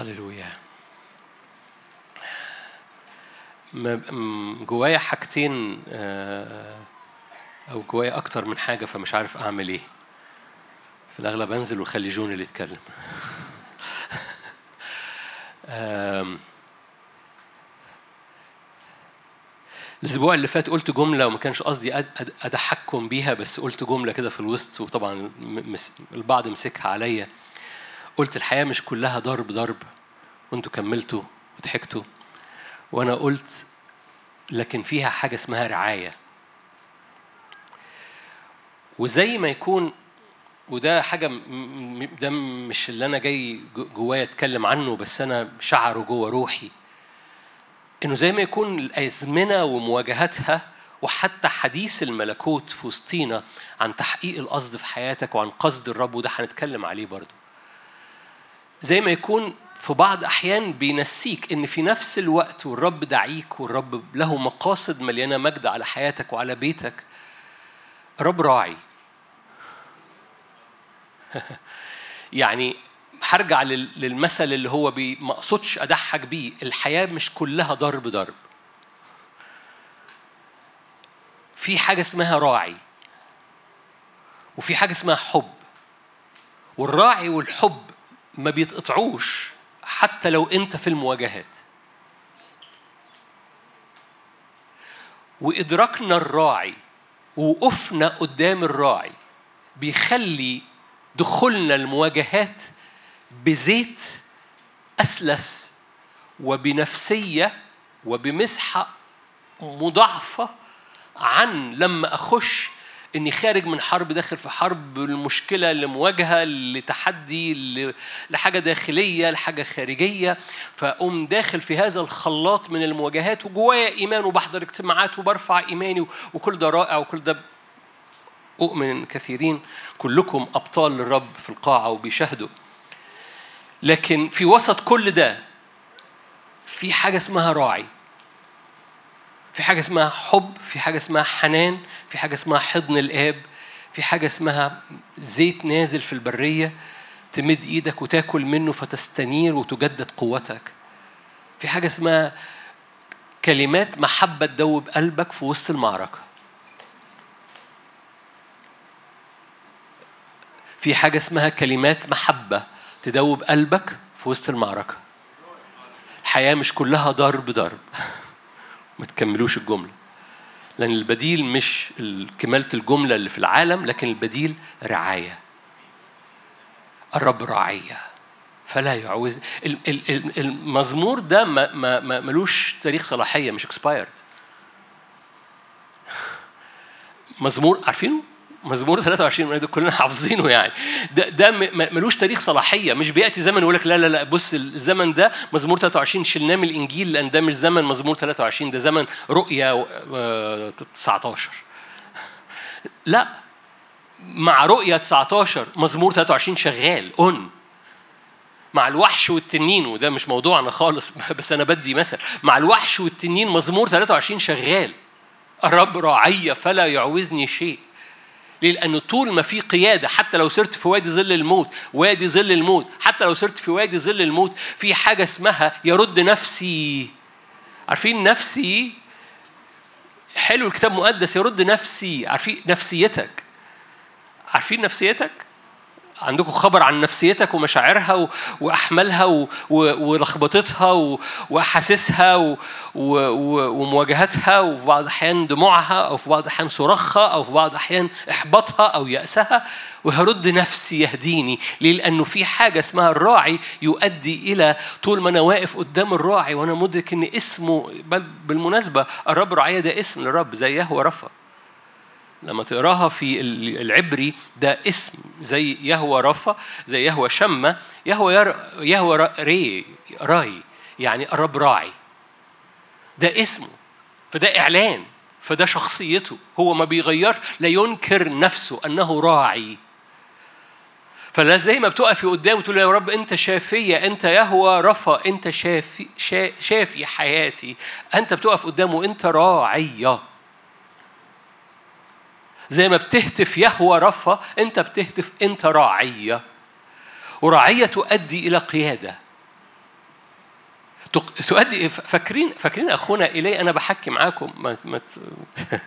هللويا. جوايا حاجتين آه، أو جوايا أكتر من حاجة فمش عارف أعمل إيه. في الأغلب أنزل وأخلي جون اللي يتكلم. الأسبوع اللي فات قلت جملة وما كانش قصدي أضحككم بيها بس قلت جملة كده في الوسط وطبعا البعض مسكها عليا. قلت الحياة مش كلها ضرب ضرب وانتوا كملتوا وضحكتوا. وأنا قلت لكن فيها حاجة اسمها رعاية. وزي ما يكون وده م- ده مش اللي أنا جاي جو- جوايا أتكلم عنه بس أنا شعره جوه روحي. إنه زي ما يكون الأزمنة ومواجهتها وحتى حديث الملكوت في وسطينا عن تحقيق القصد في حياتك وعن قصد الرب وده هنتكلم عليه برضه. زي ما يكون في بعض أحيان بينسيك إن في نفس الوقت والرب دعيك والرب له مقاصد مليانة مجد على حياتك وعلى بيتك الرب راعي. يعني هرجع لل- للمثل اللي هو بي ما أقصدش أضحك بيه الحياة مش كلها ضرب ضرب. في حاجة اسمها راعي وفي حاجة اسمها حب. والراعي والحب ما بيتقطعوش حتى لو انت في المواجهات. وإدراكنا الراعي ووقوفنا قدام الراعي بيخلي دخولنا المواجهات بزيت أسلس وبنفسية وبمسحة مضاعفة عن لما أخش إني خارج من حرب داخل في حرب المشكلة لمواجهة لتحدي ل- لحاجة داخلية لحاجة خارجية. فأقوم داخل في هذا الخلاط من المواجهات وجوايا إيمان وبحضر اجتماعات وبرفع إيماني وكل ده رائع وكل ده أؤمن إن كثيرين. كلكم أبطال للرب في القاعة وبيشاهدوا. لكن في وسط كل ده في حاجة اسمها راعي. في حاجة اسمها حب في حاجة اسمها حنان في حاجة اسمها حضن الآب في حاجة اسمها زيت نازل في البرية تمد إيدك وتاكل منه فتستنير وتجدد قوتك. في حاجة اسمها كلمات محبة تدوب قلبك في وسط المعركة. في حاجة اسمها كلمات محبة تدوب قلبك في وسط المعركة. الحياة مش كلها ضرب ضرب. ما تكملوش الجملة. لأن البديل مش ال- كمالة الجملة اللي في العالم لكن البديل رعاية. الرب راعية فلا يعوز ال- ال- ال- المزمور ده ما ما ملوش تاريخ صلاحية مش expired. مزمور عارفينه؟ مزمور 23 ده كلنا حافظينه يعني. ده ده ملوش تاريخ صلاحية مش بيأتي زمن يقول لك لا لا لا بص الزمن ده مزمور 23 شلناه من الإنجيل لأن ده مش زمن مزمور 23 ده زمن رؤيا آه، 19 لا مع رؤيا 19 مزمور 23 شغال اون مع الوحش والتنين وده مش موضوعنا خالص بس أنا بدي مثل. مع الوحش والتنين مزمور 23 شغال. الرب راعي فلا يعوزني شيء. ليه؟ لأنه طول ما في قيادة حتى لو سرت في وادي ظل الموت وادي ظل الموت حتى لو سرت في وادي ظل الموت في حاجة اسمها يرد نفسي. عارفين نفسي؟ حلو الكتاب المقدس يرد نفسي. عارفين نفسيتك؟ عارفين نفسيتك؟ عندكم خبر عن نفسيتك ومشاعرها واحمالها ولخبطتها وأحاسيسها ومواجهتها وفي بعض الأحيان دموعها أو في بعض الأحيان صراخها أو في بعض الأحيان إحباطها أو يأسها وهرد نفسي يهديني. ليه؟ لأنه في حاجة اسمها الراعي يؤدي إلى طول ما أنا واقف قدام الراعي وأنا مدرك إن اسمه بل بالمناسبة الرب راعيه ده اسم للرب زي يهوه رفا لما تقراها في العبري ده اسم زي يهوى رفا زي يهوى شمة يهوى ير... يهوى ري راي يعني الرب راعي. ده اسمه فده إعلان فده شخصيته. هو ما بيغير لا ينكر نفسه أنه راعي. فلا زي ما بتقفي قدامه وتقول يا رب أنت شافية أنت يهوى رفا أنت شافي شا- شافي حياتي. أنت بتقف قدامه انت راعية. زي ما بتهتف يهوى رفا انت بتهتف انت راعية. وراعية تؤدي إلى قيادة. تق- تؤدي فاكرين فاكرين أخونا إيليا؟ أنا بحكي معاكم ما ما ت-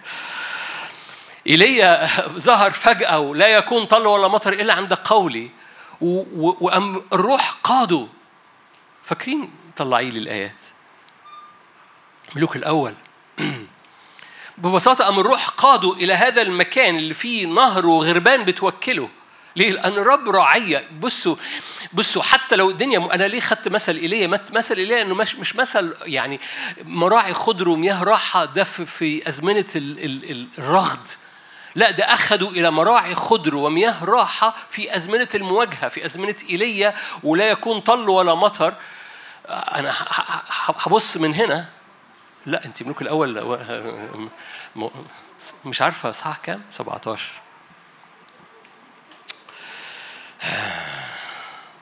إيليا ظهر فجأة ولا يكون طل ولا مطر إلا عند قولي. و- و- وأم الروح قاده فاكرين طلعي لي الآيات. ملوك الأول. ببساطة أم الروح قاده إلى هذا المكان اللي فيه نهر وغربان بتوكله. ليه؟ لأن الرب راعية بصوا بصوا حتى لو الدنيا أنا ليه خدت مثل إيليا؟ مثل إيليا إنه مش مش مثل يعني مراعي خضر ومياه راحة. ده في- أزمنة ال- ال- ال- الرغد. لا ده أخذوا إلى مراعي خضر ومياه راحة في أزمنة المواجهة في أزمنة إيليا ولا يكون طل ولا مطر. أنا هبص من هنا. لا أنت ملوك الأول م- مش عارفة صح كام؟ 17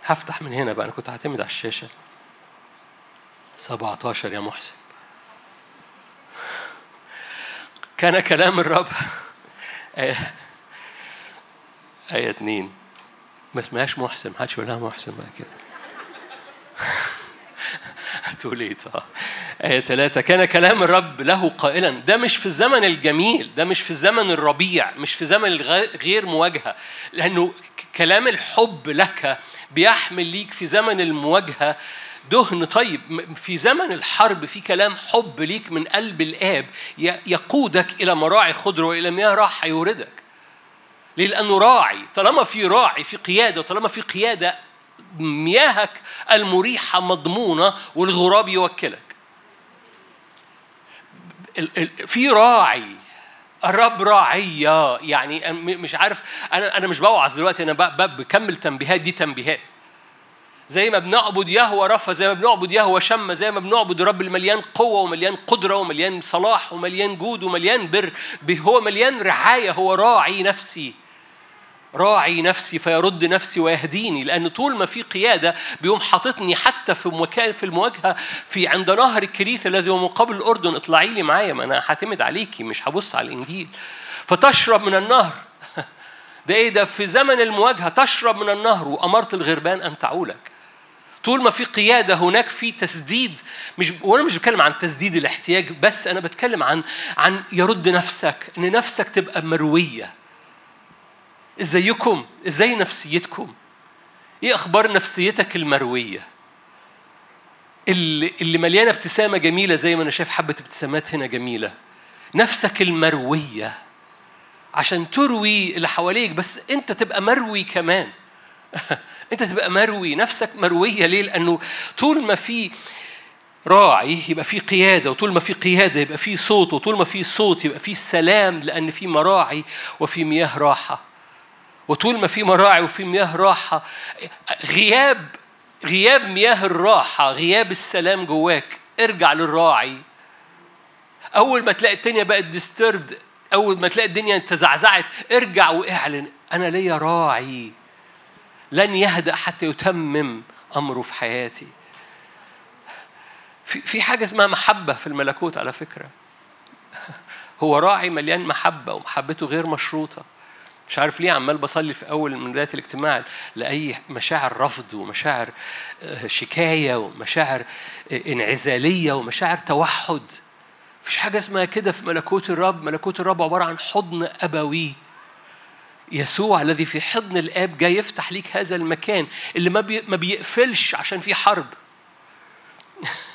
هفتح من هنا بقى أنا كنت هعتمد على الشاشة. 17 يا محسن. كان كلام الرب. آية آية اتنين. ما اسمهاش محسن محدش يقول لها محسن بقى كده. توليت آه آية ثلاثة كان كلام الرب له قائلا. ده مش في الزمن الجميل ده مش في الزمن الربيع مش في زمن غير مواجهة. لأنه كلام الحب لك بيحمل ليك في زمن المواجهة دهن. طيب في زمن الحرب في كلام حب ليك من قلب الآب يقودك إلى مراعي خضر وإلى مياه راحة يوردك ليه؟ لأنه راعي. طالما في راعي في قيادة طالما في قيادة مياهك المريحة مضمونة والغراب يوكلك. في راعي الرب راعية يعني مش عارف أنا أنا مش بوعظ دلوقتي أنا بكمل تنبيهات دي تنبيهات. زي ما بنعبد يهوى رفا زي ما بنعبد يهوى شمة زي ما بنعبد الرب المليان قوة ومليان قدرة ومليان صلاح ومليان جود ومليان بر هو مليان رعاية هو راعي نفسي. راعي نفسي فيرد نفسي ويهديني لأن طول ما في قيادة بيقوم حاططني حتى في مكان في المواجهة في عند نهر الكريث الذي هو مقابل الأردن. اطلعي لي معايا ما أنا هعتمد عليكي مش هبص على الإنجيل. فتشرب من النهر. ده إيه ده؟ في زمن المواجهة تشرب من النهر وأمرت الغربان أن تعولك. طول ما في قيادة هناك في تسديد مش وأنا مش بتكلم عن تسديد الاحتياج بس أنا بتكلم عن عن يرد نفسك إن نفسك تبقى مروية. إزيكم؟ إزاي نفسيتكم؟ إيه أخبار نفسيتك المروية؟ اللي اللي مليانة ابتسامة جميلة زي ما أنا شايف حبة ابتسامات هنا جميلة. نفسك المروية. عشان تروي اللي حواليك بس أنت تبقى مروي كمان. أنت تبقى مروي. نفسك مروية ليه؟ لأنه طول ما في راعي يبقى في قيادة وطول ما في قيادة يبقى في صوت وطول ما في صوت يبقى في سلام لأن في مراعي وفي مياه راحة. وطول ما في مراعي وفي مياه راحة غياب غياب مياه الراحة غياب السلام جواك ارجع للراعي. أول ما تلاقي الدنيا بقت ديستربد أول ما تلاقي الدنيا تزعزعت ارجع واعلن أنا ليا راعي. لن يهدأ حتى يتمم أمره في حياتي. في في حاجة اسمها محبة في الملكوت على فكرة. هو راعي مليان محبة ومحبته غير مشروطة. مش عارف ليه عمال بصلي في أول من بداية الاجتماع لأي مشاعر رفض ومشاعر آه، شكاية ومشاعر آه، انعزالية ومشاعر توحد. مفيش حاجة اسمها كده في ملكوت الرب. ملكوت الرب عبارة عن حضن أبوي. يسوع الذي في حضن الآب جاي يفتح ليك هذا المكان اللي ما بي ما بيقفلش عشان في حرب.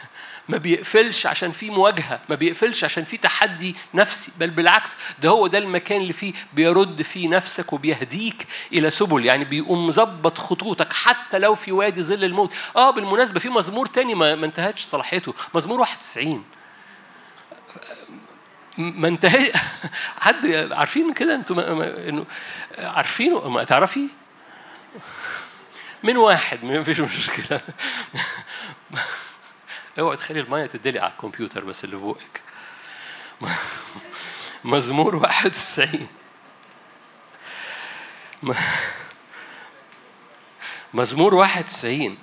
ما بيقفلش عشان في مواجهة ما بيقفلش عشان في تحدي نفسي بل بالعكس ده هو ده المكان اللي فيه بيرد فيه نفسك وبيهديك إلى سبل يعني بيقوم مظبط خطوطك حتى لو في وادي ظل الموت. آه بالمناسبة في مزمور تاني ما, ما انتهتش صلاحيته مزمور 91 ما انتهى حد عارفين كده؟ أنتوا انه عارفينه؟ ما تعرفي؟ من واحد ما فيش مشكلة. اوعى تخلي المية تدلي على الكمبيوتر بس اللي فوقك مزمور 91 م- مزمور 91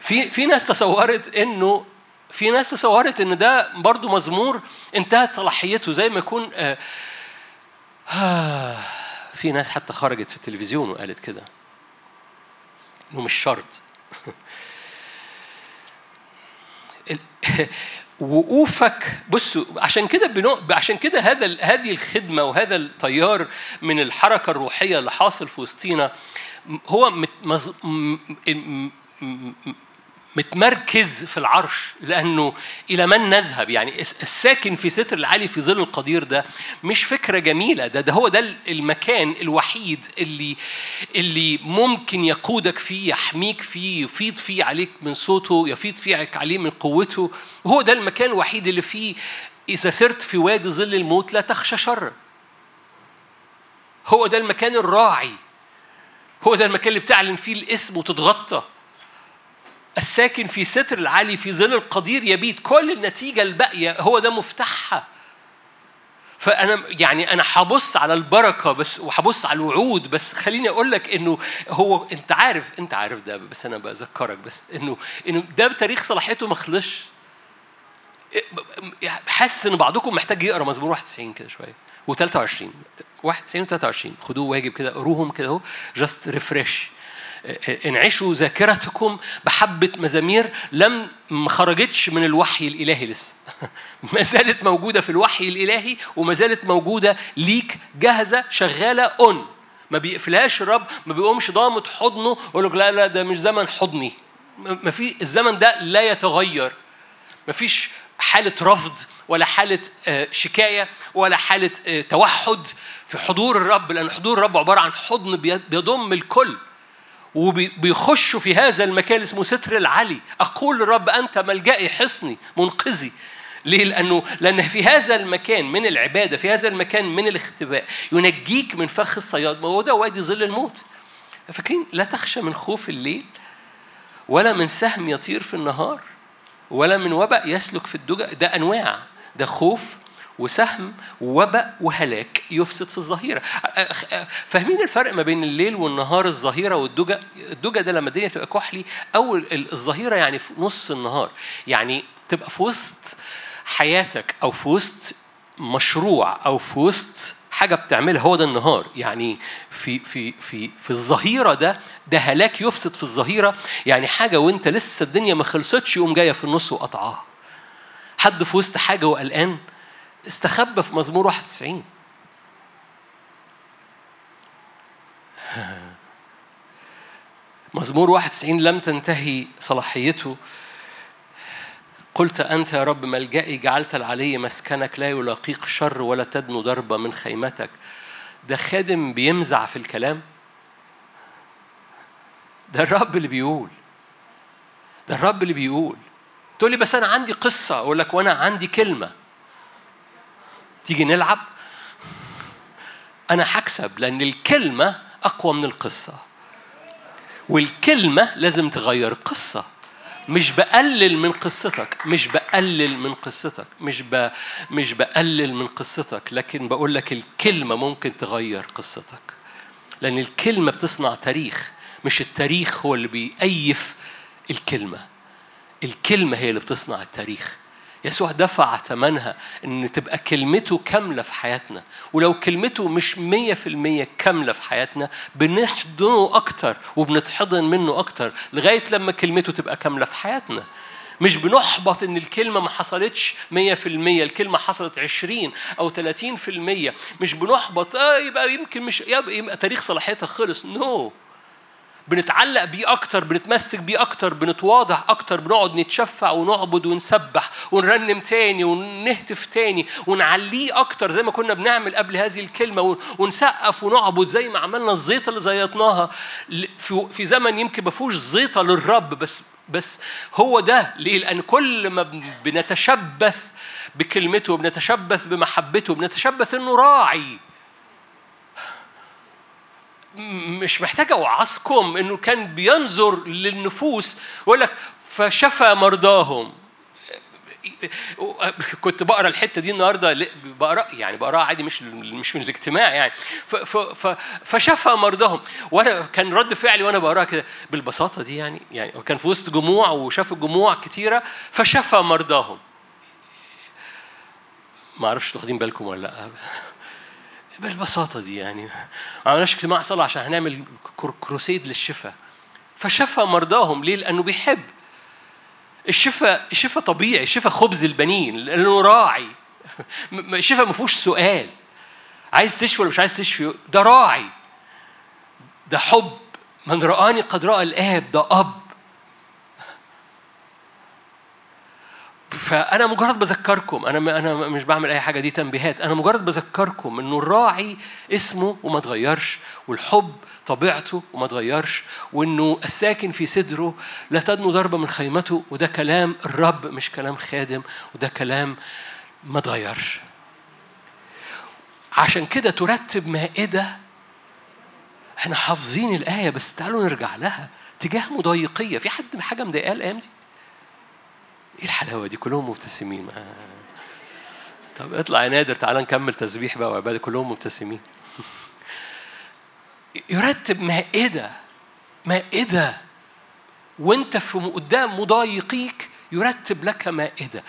في في ناس تصورت انه في ناس تصورت إن ده برضو مزمور انتهت صلاحيته زي ما يكون آه آه، في ناس حتى خرجت في التلفزيون وقالت كده. إنه مش شرط. وقوفك بصوا عشان كده بنو... عشان كده هذا هذه الخدمة وهذا التيار من الحركة الروحية اللي حاصل في وسطينا هو مت... مز... م... م... متمركز في العرش لأنه إلى من نذهب؟ يعني الساكن في ستر العالي في ظل القدير ده مش فكرة جميلة. ده ده هو ده المكان الوحيد اللي اللي ممكن يقودك فيه يحميك فيه يفيض فيه عليك من صوته يفيض فيه عليه من قوته. هو ده المكان الوحيد اللي فيه إذا سرت في وادي ظل الموت لا تخشى شر هو ده المكان الراعي. هو ده المكان اللي بتعلن فيه الاسم وتتغطى. الساكن في ستر العالي في ظل القدير يبيت. كل النتيجة الباقية هو ده مفتاحها. فأنا يعني أنا هبص على البركة بس وهبص على الوعود بس خليني أقول لك إنه هو أنت عارف أنت عارف ده بس أنا بذكرك بس إنه إنه ده بتاريخ صلاحيته ما خلصش. حاسس إن بعضكم محتاج يقرأ مزمور 91 كده شوية و23 91 و23 خدوه واجب كده قروهم كده اهو just refresh انعشوا ذاكرتكم بحبة مزامير لم ما خرجتش من الوحي الإلهي لسه. ما زالت موجودة في الوحي الإلهي وما زالت موجودة ليك جاهزة شغالة on ما بيقفلهاش الرب ما بيقومش ضامم حضنه ويقول لك لا لا ده مش زمن حضني. ما في الزمن ده لا يتغير. ما فيش حالة رفض ولا حالة شكاية ولا حالة توحد في حضور الرب لأن حضور الرب عبارة عن حضن بيضم الكل. وبيخشوا في هذا المكان اسمه ستر العلي. أقول للرب أنت ملجئي حصني منقذي. ليه؟ لأنه لأن في هذا المكان من العبادة في هذا المكان من الاختباء ينجيك من فخ الصياد. ما هو ده؟ وادي ظل الموت. فاكرين؟ لا تخشى من خوف الليل ولا من سهم يطير في النهار ولا من وبأ يسلك في الدجى. ده أنواع. ده خوف وسهم ووباء وهلاك يفسد في الظهيرة. فاهمين الفرق ما بين الليل والنهار الظهيرة والدجى الدجى ده لما الدنيا تبقى كحلي أو الظهيرة يعني في نص النهار. يعني تبقى في وسط حياتك أو في وسط مشروع أو في وسط حاجة بتعملها هو ده النهار. يعني في في في في الظهيرة ده ده هلاك يفسد في الظهيرة. يعني حاجة وانت لسه الدنيا ما خلصتش يقوم جاية في النص وقطعها. حد في وسط حاجة وقلقان استخبى في مزمور 91 مزمور 91 لم تنتهي صلاحيته. قلت أنت يا رب ملجئي جعلت العلي مسكنك لا يلاقيك شر ولا تدنو ضربة من خيمتك. ده خادم بيمزع في الكلام. ده الرب اللي بيقول. ده الرب اللي بيقول. تقول لي بس أنا عندي قصة أقول لك وأنا عندي كلمة. تيجي نلعب؟ أنا هكسب لأن الكلمة أقوى من القصة. والكلمة لازم تغير قصة. مش بقلل من قصتك مش بقلل من قصتك مش ب... مش بقلل من قصتك لكن بقول لك الكلمة ممكن تغير قصتك. لأن الكلمة بتصنع تاريخ مش التاريخ هو اللي بيأيف الكلمة. الكلمة هي اللي بتصنع التاريخ. يسوع دفع ثمنها إن تبقى كلمته كاملة في حياتنا. ولو كلمته مش مية في المية كاملة في حياتنا بنحضنه أكتر وبنتحضن منه أكتر لغاية لما كلمته تبقى كاملة في حياتنا. مش بنحبط إن الكلمة ما حصلتش 100% الكلمة حصلت 20 أو 30% مش بنحبط آه يبقى يمكن مش يبقى, يبقى تاريخ صلاحيتها خلص. نو no. بنتعلق بيه أكتر بنتمسك بيه أكتر بنتواضع أكتر بنقعد نتشفع ونعبد ونسبح ونرنم تاني ونهتف تاني ونعليه أكتر زي ما كنا بنعمل قبل هذه الكلمة ونسقف ونعبد زي ما عملنا الزيطة اللي زيطناها في زمن يمكن ما فيهوش زيطة للرب بس بس هو ده ليه؟ لأن كل ما بنتشبث بكلمته بنتشبث بمحبته بنتشبث إنه راعي مش محتاج اوعظكم انه كان بينظر للنفوس ويقول لك فشفى مرضاهم كنت بقرا الحته دي النهارده بقرا يعني بقراها عادي مش مش من الاجتماع يعني فشفى مرضاهم وأنا كان رد فعلي وأنا بقراها كده بالبساطه دي يعني يعني كان في وسط جموع وشاف الجموع كتيره فشفى مرضاهم ما أعرفش واخدين بالكم ولا لا بالبساطة دي يعني. ما عملناش اجتماع صلاة عشان هنعمل كروسيد للشفاء. فشفى مرضاهم ليه؟ لأنه بيحب. الشفاء الشفاء طبيعي الشفاء خبز البنين لأنه راعي. الشفاء ما فيهوش سؤال. عايز تشفي ولا مش عايز تشفي؟ ده راعي. ده حب. من رآني قد رأى الآب ده أب. فأنا مجرد بذكركم أنا أنا مش بعمل أي حاجة دي تنبيهات. أنا مجرد بذكركم إنه الراعي اسمه وما اتغيرش والحب طبيعته وما اتغيرش وإنه الساكن في صدره لا تدنو ضربة من خيمته وده كلام الرب مش كلام خادم وده كلام ما اتغيرش عشان كده ترتب مائدة إحنا حافظين الآية بس تعالوا نرجع لها تجاه مضايقية. في حد حاجة مضايقاه الأيام دي؟ إيه الحلاوة دي؟ كلهم مبتسمين. طب اطلع يا نادر تعالى نكمل تسبيح بقى وعبادة. كلهم مبتسمين. يرتب مائدة مائدة وأنت في قدام مضايقيك يرتب لك مائدة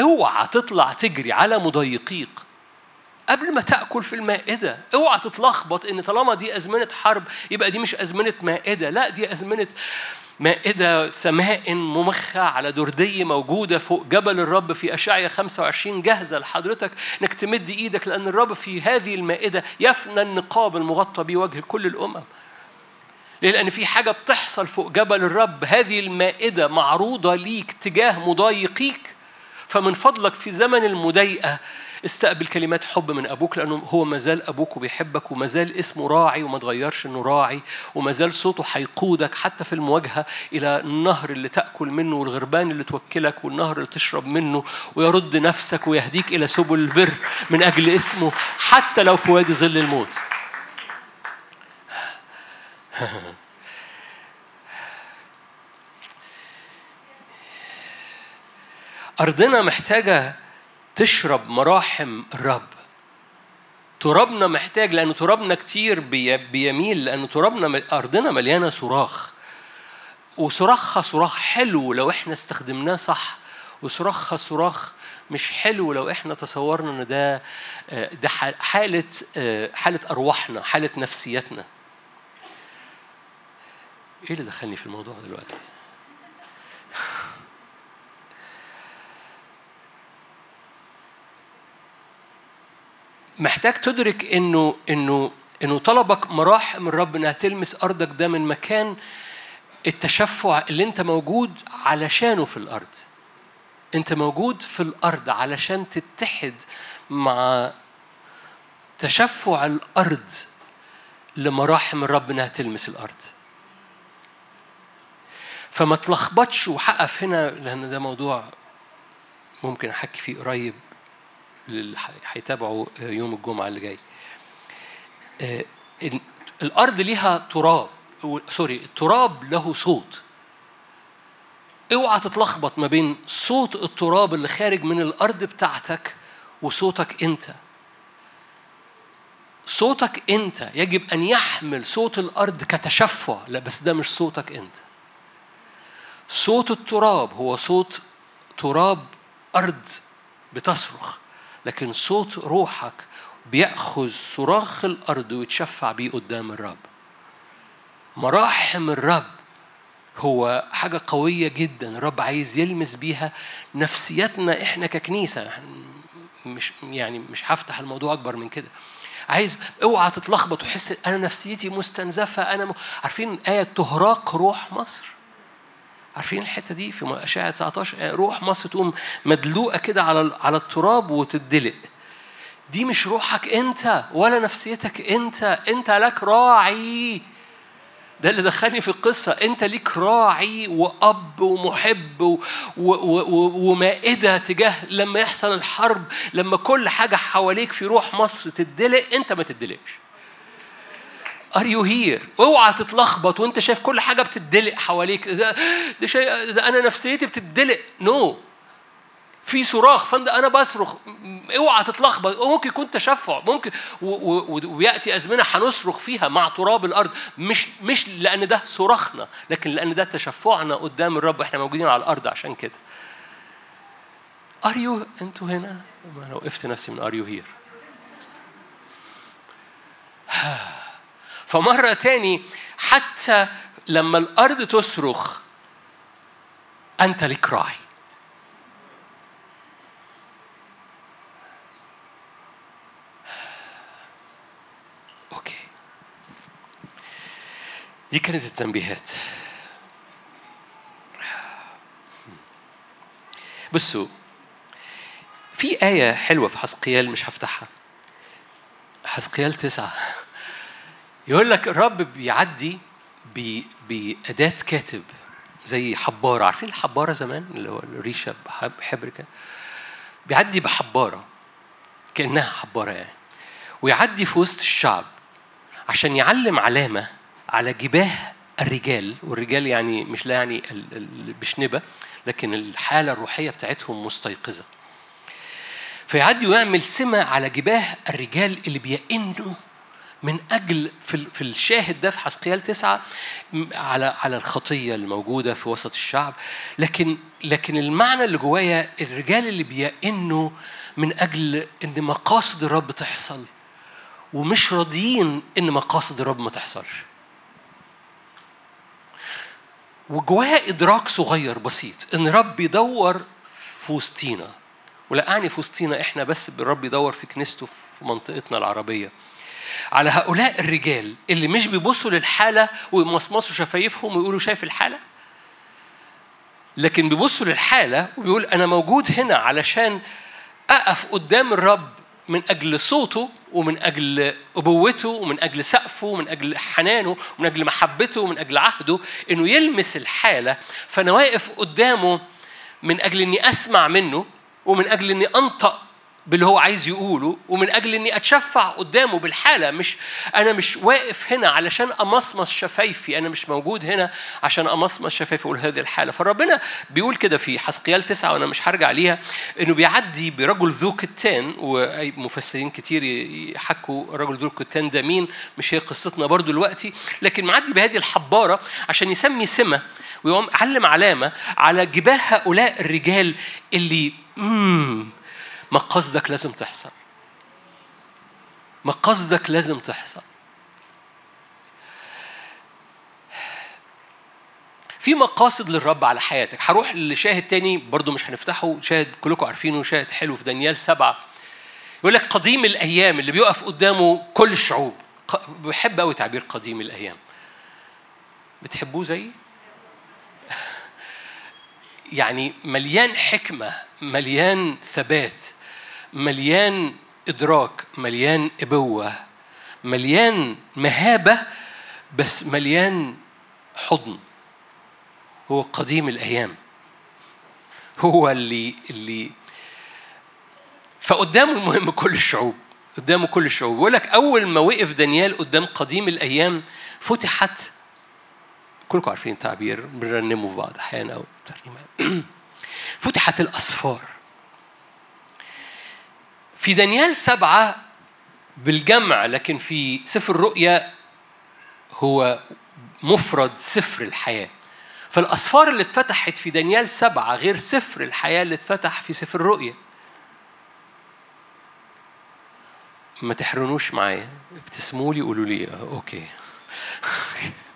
اوعى تطلع تجري على مضايقيك قبل ما تأكل في المائده اوعى تتلخبط إن طالما دي أزمنة حرب يبقى دي مش أزمنة مائده لا دي أزمنة مائدة سماء ممخة على دردية موجودة فوق جبل الرب في أشعية 25 جاهزة لحضرتك إنك تمد إيدك لأن الرب في هذه المائدة يفنى النقاب المغطى به وجه كل الأمم. ليه؟ لأن في حاجة بتحصل فوق جبل الرب هذه المائدة معروضة ليك تجاه مضايقيك فمن فضلك في زمن المضايقة استقبل كلمات حب من أبوك لأنه هو ما زال أبوك وبيحبك وما زال اسمه راعي وما تغيرش إنه راعي وما زال صوته هيقودك حتى في المواجهة إلى النهر اللي تأكل منه والغربان اللي توكلك والنهر اللي تشرب منه ويرد نفسك ويهديك إلى سبل البر من أجل اسمه حتى لو في وادي ظل الموت. أرضنا محتاجة تشرب مراحم الرب. ترابنا محتاج لأن ترابنا كتير بيميل لأن ترابنا أرضنا مليانة صراخ. وصراخها صراخ حلو لو إحنا استخدمناه صح. وصراخها صراخ مش حلو لو إحنا تصورنا إن ده ده حالة حالة أرواحنا حالة نفسيتنا إيه اللي دخلني في الموضوع دلوقتي؟ محتاج تدرك إنه إنه إنه طلبك مراحم الرب إنها تلمس أرضك ده من مكان التشفع اللي أنت موجود علشانه في الأرض. أنت موجود في الأرض علشان تتحد مع تشفع الأرض لمراحم الرب إنها تلمس الأرض. فما تلخبطش وحقف هنا لأن ده موضوع ممكن أحكي فيه قريب. اللي هيتابعوا يوم الجمعة اللي جاي. الأرض ليها تراب سوري التراب له صوت. اوعى تتلخبط ما بين صوت التراب اللي خارج من الأرض بتاعتك وصوتك أنت. صوتك أنت يجب أن يحمل صوت الأرض كتشفع لا بس ده مش صوتك أنت. صوت التراب هو صوت تراب أرض بتصرخ. لكن صوت روحك بيأخذ صراخ الأرض ويتشفع بيه قدام الرب. مراحم الرب هو حاجة قوية جدا. الرب عايز يلمس بيها نفسيتنا إحنا ككنيسة. مش يعني مش هفتح الموضوع أكبر من كده. عايز اوعى تتلخبط وتحس أنا نفسيتي مستنزفة. أنا م... عارفين آية تهراق روح مصر؟ عارفين الحتة دي؟ في أشعة 19 روح مصر تقوم مدلوقة كده على على التراب وتدلق دي مش روحك أنت ولا نفسيتك أنت. أنت لك راعي. ده اللي دخلني في القصة. أنت ليك راعي وأب ومحب و... و... و... ومائدة تجاه لما يحصل الحرب لما كل حاجة حواليك في روح مصر تدلق أنت ما تدلقش are you here اوعى تتلخبط وانت شايف كل حاجة بتدلق حواليك. ده, ده شيء ده أنا نفسيتي بتدلق no no. في صراخ. فانت أنا بصرخ. اوعى تتلخبط. ممكن يكون تشفع. ممكن ويأتي أزمنة هنصرخ فيها مع تراب الأرض. مش مش لأن ده صراخنا لكن لأن ده تشفعنا قدام الرب. إحنا موجودين على الأرض عشان كده. are you أنتوا هنا؟ أنا وقفت نفسي من are you here فمرة تاني حتى لما الأرض تصرخ أنت لك راعي أوكي. دي كانت التنبيهات. بصوا في آية حلوة في حسقيال مش هفتحها. حسقيال تسعة. يقول لك الرب بيعدي بأداة كاتب زي حبارة. عارفين الحبارة زمان اللي هو الريشة بحبر كده بيعدي بحبارة كأنها حبارة يعني. ويعدي في وسط الشعب عشان يعلم علامة على جباه الرجال والرجال يعني مش لا يعني بشنبة لكن الحالة الروحية بتاعتهم مستيقظة. فيعدي ويعمل سمة على جباه الرجال اللي بيئنوا من أجل في في الشاهد ده في حسقيال تسعه على على الخطية الموجودة في وسط الشعب. لكن لكن المعنى اللي جوايا الرجال اللي بيئنوا من أجل إن مقاصد الرب تحصل ومش راضيين إن مقاصد الرب ما تحصلش. وجوايا إدراك صغير بسيط إن رب يدور في وسطينا. ولا اعني في وسطينا إحنا بس الرب يدور في كنيسته في منطقتنا العربية. على هؤلاء الرجال اللي مش بيبصوا للحالة ويمصمصوا شفايفهم ويقولوا شايف الحالة؟ لكن بيبصوا للحالة وبيقول أنا موجود هنا علشان أقف قدام الرب من أجل صوته ومن أجل أبوته ومن أجل سقفه ومن أجل حنانه ومن أجل محبته ومن أجل عهده إنه يلمس الحالة. فأنا واقف قدامه من أجل إني أسمع منه ومن أجل إني أنطق باللي هو عايز يقوله ومن أجل إني أتشفع قدامه بالحالة مش أنا مش واقف هنا علشان أمصمص شفايفي أنا مش موجود هنا عشان أمصمص شفايفي أقول هذه الحالة. فربنا بيقول كده في حسقيال تسعة وأنا مش هرجع ليها إنه بيعدي برجل ذو كتان وأي مفسرين كتير يحكوا رجل ذو كتان ده مين مش هي قصتنا برضو دلوقتي لكن معدي بهذه الحبارة عشان يسمي سمة ويقوم علم علامة على جباه هؤلاء الرجال اللي مم مقاصدك لازم تحصل. مقاصدك لازم تحصل. في مقاصد للرب على حياتك. هروح لشاهد تاني برضو مش هنفتحه شاهد كلكم عارفينه شاهد حلو في دانيال سبعة. يقول لك قديم الأيام اللي بيقف قدامه كل الشعوب. بحب قوي تعبير قديم الأيام. بتحبوه زيي؟ يعني مليان حكمة مليان ثبات مليان إدراك مليان إبوة مليان مهابة بس مليان حضن. هو قديم الأيام. هو اللي اللي فقدامه المهم كل الشعوب قدامه كل الشعوب. بيقول لك أول ما وقف دانيال قدام قديم الأيام فتحت كلكم عارفين التعبير بنرنمه في بعض أحيانا أو فتحت الأسفار في دانيال سبعة بالجمع لكن في سفر الرؤيا هو مفرد سفر الحياة. فالأسفار اللي اتفتحت في دانيال سبعة غير سفر الحياة اللي اتفتح في سفر الرؤيا. ما تحرنوش معايا ابتسموا لي قولوا لي أوكي.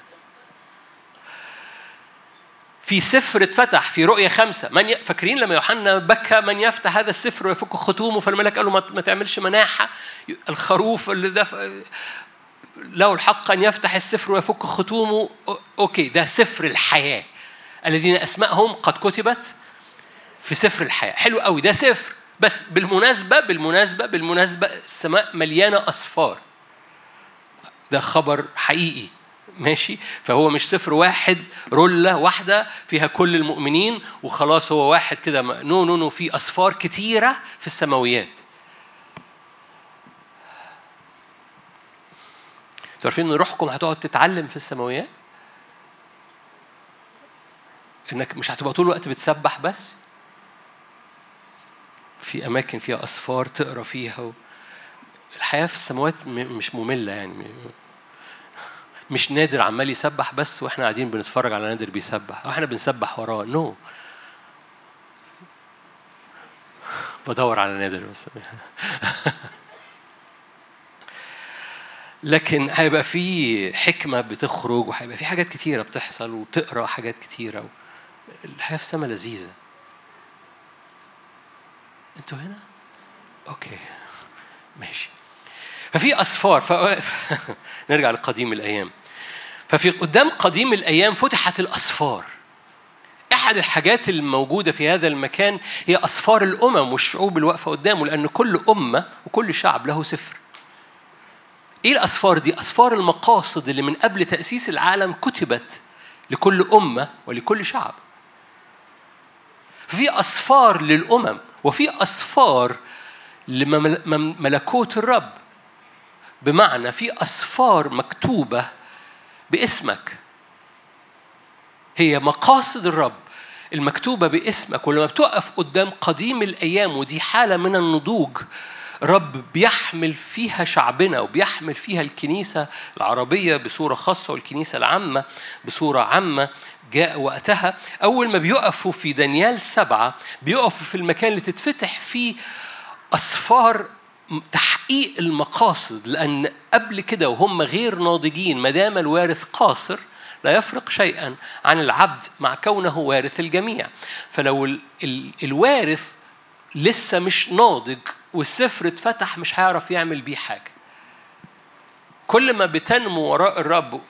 في سفر اتفتح في رؤية خمسة. من ي... فاكرين لما يوحنا بكى من يفتح هذا السفر ويفك ختومه فالملك قال له ما تعملش مناحة. الخروف اللي دف... له الحق أن يفتح السفر ويفك ختومه okay ده سفر الحياة. الذين أسمائهم قد كتبت في سفر الحياة. حلو قوي ده سفر. بس بالمناسبة بالمناسبة بالمناسبة السماء مليانة أسفار. ده خبر حقيقي. ماشي؟ فهو مش سفر واحد رولة واحدة فيها كل المؤمنين وخلاص هو واحد كده no no no في أسفار كتيرة في السماويات. عارفين إن روحكم هتقعد تتعلم في السماويات؟ إنك مش هتبقى طول الوقت بتسبح بس؟ في أماكن فيها أصفار تقرأ فيها الحياة في السماوات مش مملة يعني مش نادر عمال يسبح بس وإحنا قاعدين بنتفرج على نادر بيسبح أو إحنا بنسبح وراه. نو. بدور على نادر بس. لكن هيبقى في حكمة بتخرج وهيبقى في حاجات كتيرة بتحصل وتقرا حاجات كتيرة الحياة في السماء لذيذة. أنتوا هنا؟ أوكي ماشي. ففي اسفار ف... نرجع لقديم الأيام. ففي قدام قديم الأيام فتحت الأسفار. أحد الحاجات الموجودة في هذا المكان هي أسفار الأمم والشعوب اللي واقفه قدامه لأن كل أمة وكل شعب له سفر. إيه الأسفار دي؟ أسفار المقاصد اللي من قبل تأسيس العالم كتبت لكل أمة ولكل شعب. في أسفار للأمم وفي أسفار لملكوت الرب. بمعنى في أسفار مكتوبة باسمك. هي مقاصد الرب المكتوبة باسمك ولما بتقف قدام قديم الأيام ودي حالة من النضوج رب بيحمل فيها شعبنا وبيحمل فيها الكنيسة العربية بصورة خاصة والكنيسة العامة بصورة عامة جاء وقتها. أول ما بيقفوا في دانيال سبعة بيقفوا في المكان اللي تتفتح فيه أسفار تحقيق المقاصد لأن قبل كده وهم غير ناضجين ما دام الوارث قاصر لا يفرق شيئا عن العبد مع كونه وارث الجميع. فلو الوارث لسه مش ناضج والسفر اتفتح مش هيعرف يعمل بيه حاجة. كل ما بتنمو وراء الرب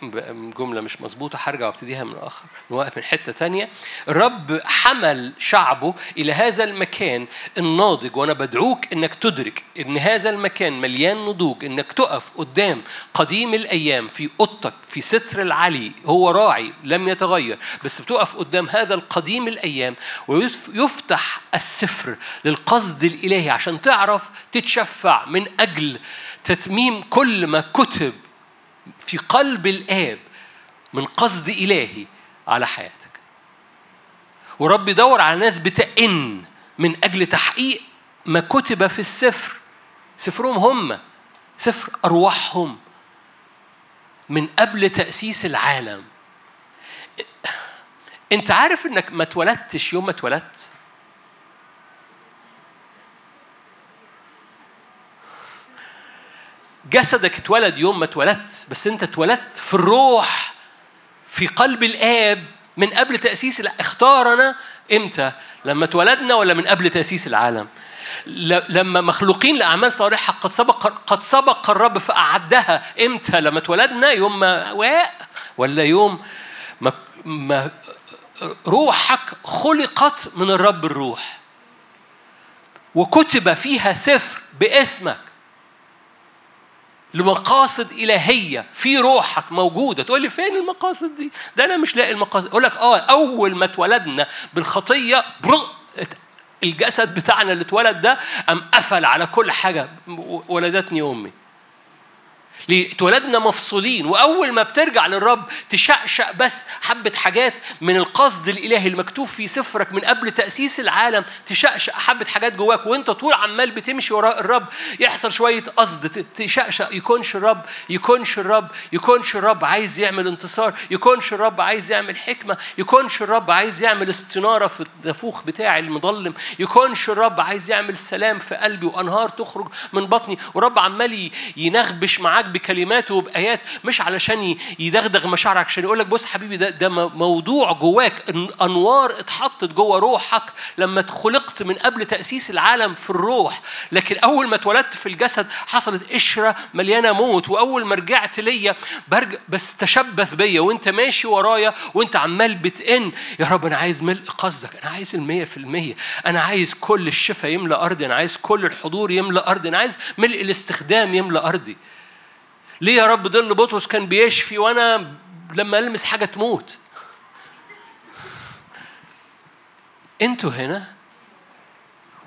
جملة مش مظبوطة هرجع وابتديها من آخر من حتة تانية. الرب حمل شعبه إلى هذا المكان الناضج وأنا بدعوك إنك تدرك إن هذا المكان مليان نضوج إنك تقف قدام قديم الأيام في أوضتك في ستر العلي هو راعي لم يتغير بس بتقف قدام هذا القديم الأيام ويفتح السفر للقصد الإلهي عشان تعرف تتشفع من أجل تتميم كل ما كتب في قلب الآب من قصد إلهي على حياتك. ورب يدور على ناس بتئن من أجل تحقيق ما كتب في السفر. سفرهم هم سفر أرواحهم من قبل تأسيس العالم. أنت عارف إنك ما اتولدتش يوم ما اتولدت؟ جسدك اتولد يوم ما اتولدت بس انت اتولدت في الروح في قلب الآب. من قبل تأسيس اختارنا إمتى؟ لما اتولدنا ولا من قبل تأسيس العالم؟ لما مخلوقين لأعمال صالحة قد سبق قد سبق الرب فأعدها إمتى؟ لما اتولدنا يوم ما واء ولا يوم ما, ما روحك خلقت من الرب الروح؟ وكتب فيها سفر باسمك. لمقاصد إلهية في روحك موجودة. تقول لي فين المقاصد دي؟ ده أنا مش لاقي المقاصد. أقول لك آه أول ما اتولدنا بالخطية الجسد بتاعنا اللي اتولد ده أم قفل على كل حاجة ولدتني أمي؟ اتولدنا مفصولين وأول ما بترجع للرب تشقشق بس حبة حاجات من القصد الإلهي المكتوب في سفرك من قبل تأسيس العالم تشقشق حبة حاجات جواك وأنت طول عمال بتمشي وراء الرب يحصل شوية قصد تشقشق يكونش الرب يكونش الرب يكونش الرب عايز يعمل انتصار يكونش الرب عايز يعمل حكمة يكونش الرب عايز يعمل استنارة في النافوخ بتاعي المظلم يكونش الرب عايز يعمل سلام في قلبي وأنهار تخرج من بطني ورب عمال ينغبش معاك بكلماته وبآيات مش علشان يدغدغ مشاعرك عشان يقول لك بص حبيبي ده ده موضوع جواك أنوار اتحطت جوه روحك لما خلقت من قبل تأسيس العالم في الروح. لكن أول ما اتولدت في الجسد حصلت قشرة مليانة موت وأول ما رجعت ليا برجع بس تشبث بيا وأنت ماشي ورايا وأنت عمال بتئن يا رب أنا عايز ملء قصدك أنا عايز المية في المية أنا عايز كل الشفاء يملأ أرضي أنا عايز كل الحضور يملأ أرضي أنا عايز ملء الاستخدام يملأ أرضي. ليه يا رب ظل بطرس كان بيشفي وأنا لما ألمس حاجة تموت؟ أنتوا هنا.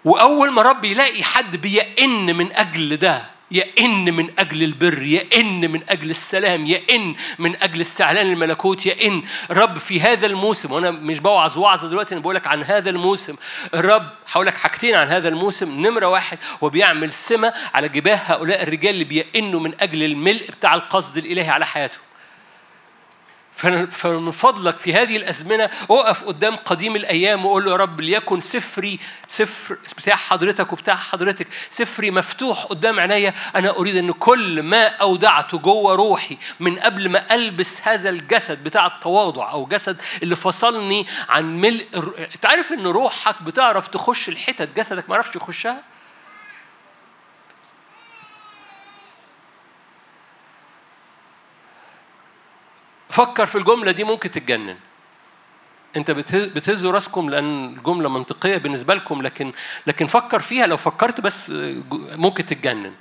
وأول ما رب يلاقي حد بيئن من أجل ده يئن من أجل البر يئن من أجل السلام يئن من أجل استعلان الملكوت يئن رب في هذا الموسم وأنا مش بوعظ وعظة دلوقتي أنا بقول لك عن هذا الموسم. الرب هقول لك حاجتين عن هذا الموسم. نمرة واحد وبيعمل سمة على جباه هؤلاء الرجال اللي بيئنوا من أجل الملء بتاع القصد الإلهي على حياتهم فمن فضلك في هذه الأزمنة أقف قدام قديم الأيام وقول له يا رب ليكن سفري سفر بتاع حضرتك وبتاع حضرتك سفري مفتوح قدام عينيا أنا أريد أن كل ما اودعته جوه روحي من قبل ما ألبس هذا الجسد بتاع التواضع أو جسد اللي فصلني عن ملء انت عارف إن روحك بتعرف تخش الحتت جسدك ما عرفش يخشها؟ فكر في الجملة دي ممكن تتجنن. انت بتهزوا راسكم لأن الجملة منطقية بالنسبة لكم لكن لكن فكر فيها. لو فكرت بس ممكن تتجنن.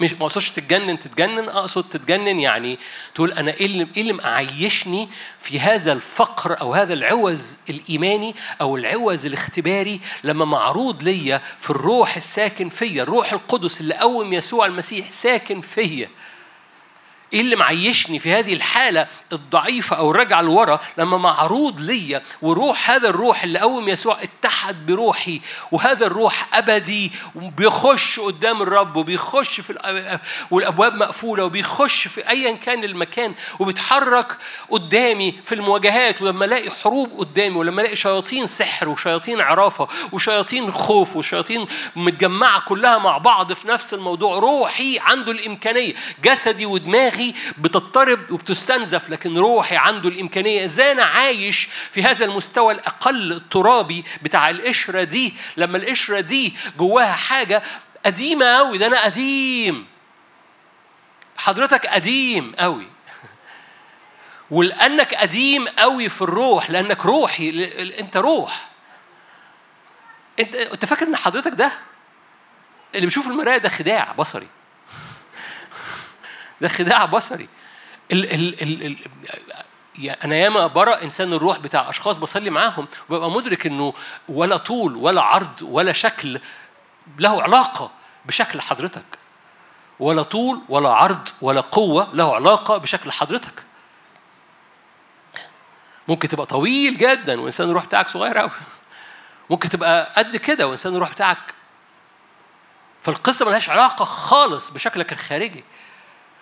مش ما اقصدش تتجنن تتجنن. اقصد تتجنن يعني تقول أنا إيه اللي إيه اللي معيشني في هذا الفقر أو هذا العوز الإيماني أو العوز الاختباري لما معروض ليا في الروح الساكن فيا الروح القدس اللي قوم يسوع المسيح ساكن فيا. إيه اللي معيشني في هذه الحالة الضعيفة أو الرجعه لورا لما معروض ليا وروح هذا الروح اللي قوم يسوع اتحد بروحي وهذا الروح أبدي وبيخش قدام الرب وبيخش في والأبواب مقفولة وبيخش في ايا كان المكان وبيتحرك قدامي في المواجهات ولما ألاقي حروب قدامي ولما ألاقي شياطين سحر وشياطين عرافة وشياطين خوف وشياطين متجمعة كلها مع بعض في نفس الموضوع روحي عنده الإمكانية جسدي ودماغي دماغي بتضطرب وبتستنزف لكن روحي عنده الإمكانية. إزاي أنا عايش في هذا المستوى الأقل الترابي بتاع القشرة دي؟ لما القشرة دي جواها حاجة قديمة أوي ده أنا قديم. حضرتك قديم أوي. ولأنك قديم أوي في الروح لأنك روحي أنت روح. أنت أنت فاكر إن حضرتك ده؟ اللي بيشوف المراية ده خداع بصري. ده خداع بصري. ال ال ال ال أنا ياما برى إنسان الروح بتاع أشخاص بصلي معاهم وببقى مدرك إنه ولا طول ولا عرض ولا شكل له علاقة بشكل حضرتك. ولا طول ولا عرض ولا قوة له علاقة بشكل حضرتك. ممكن تبقى طويل جدا وإنسان الروح بتاعك صغير قوي ممكن تبقى قد كده وإنسان الروح بتاعك. فالقصة ملهاش علاقة خالص بشكلك الخارجي.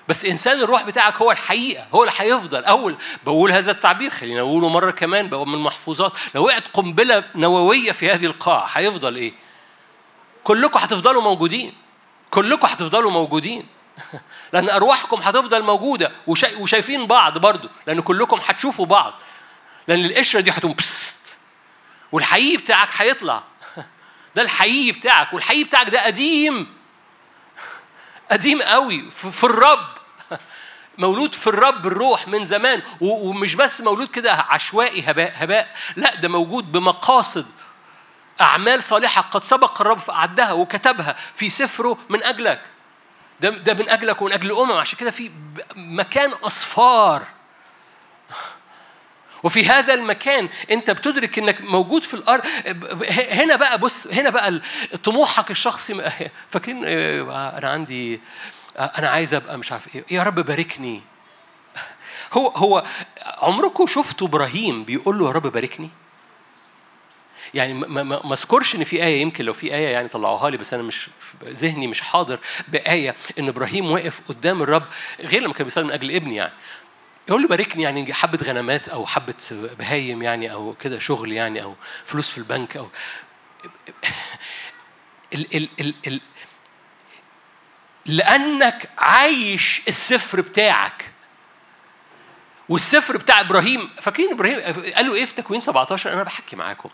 بس إنسان الروح بتاعك هو الحقيقة هو اللي هيفضل. أول بقول هذا التعبير خلينا نقوله مرة كمان بقى من المحفوظات. لو وقعت قنبلة نووية في هذه القاعة هيفضل إيه؟ كلكم هتفضلوا موجودين. كلكم هتفضلوا موجودين. لأن أرواحكم هتفضل موجودة وشايفين بعض برضو لأن كلكم هتشوفوا بعض. لأن القشرة دي هتقوم والحقيقي بتاعك هيطلع. ده الحقيقي بتاعك والحقيقي بتاعك ده قديم. قديم قوي في الرب. مولود في الرب الروح من زمان ومش بس مولود كده عشوائي هباء هباء لا ده موجود بمقاصد أعمال صالحة قد سبق الرب فأعدها وكتبها في سفره من أجلك. ده ده من أجلك ومن أجل الأمم عشان كده في مكان أصفار. وفي هذا المكان أنت بتدرك إنك موجود في الأرض. هنا بقى بص هنا بقى طموحك الشخصي فاكرين؟ آه، أنا عندي أنا عايز أبقى مش عارف إيه. يا رب باركني. هو هو عمركم شفتوا إبراهيم بيقول له يا رب باركني؟ يعني ما ما اذكرش إن في آية يمكن لو في آية يعني طلعوها لي بس أنا مش ذهني مش حاضر بآية إن إبراهيم واقف قدام الرب غير لما كان بيصلي من أجل ابني يعني. يقول له باركني يعني حبة غنمات أو حبة بهايم يعني أو كده شغل يعني أو فلوس في البنك أو ال ال ال ال لأنك عايش السفر بتاعك. والسفر بتاع إبراهيم فاكرين إبراهيم؟ قال له إيه في تكوين 17 أنا بحكي معاكم.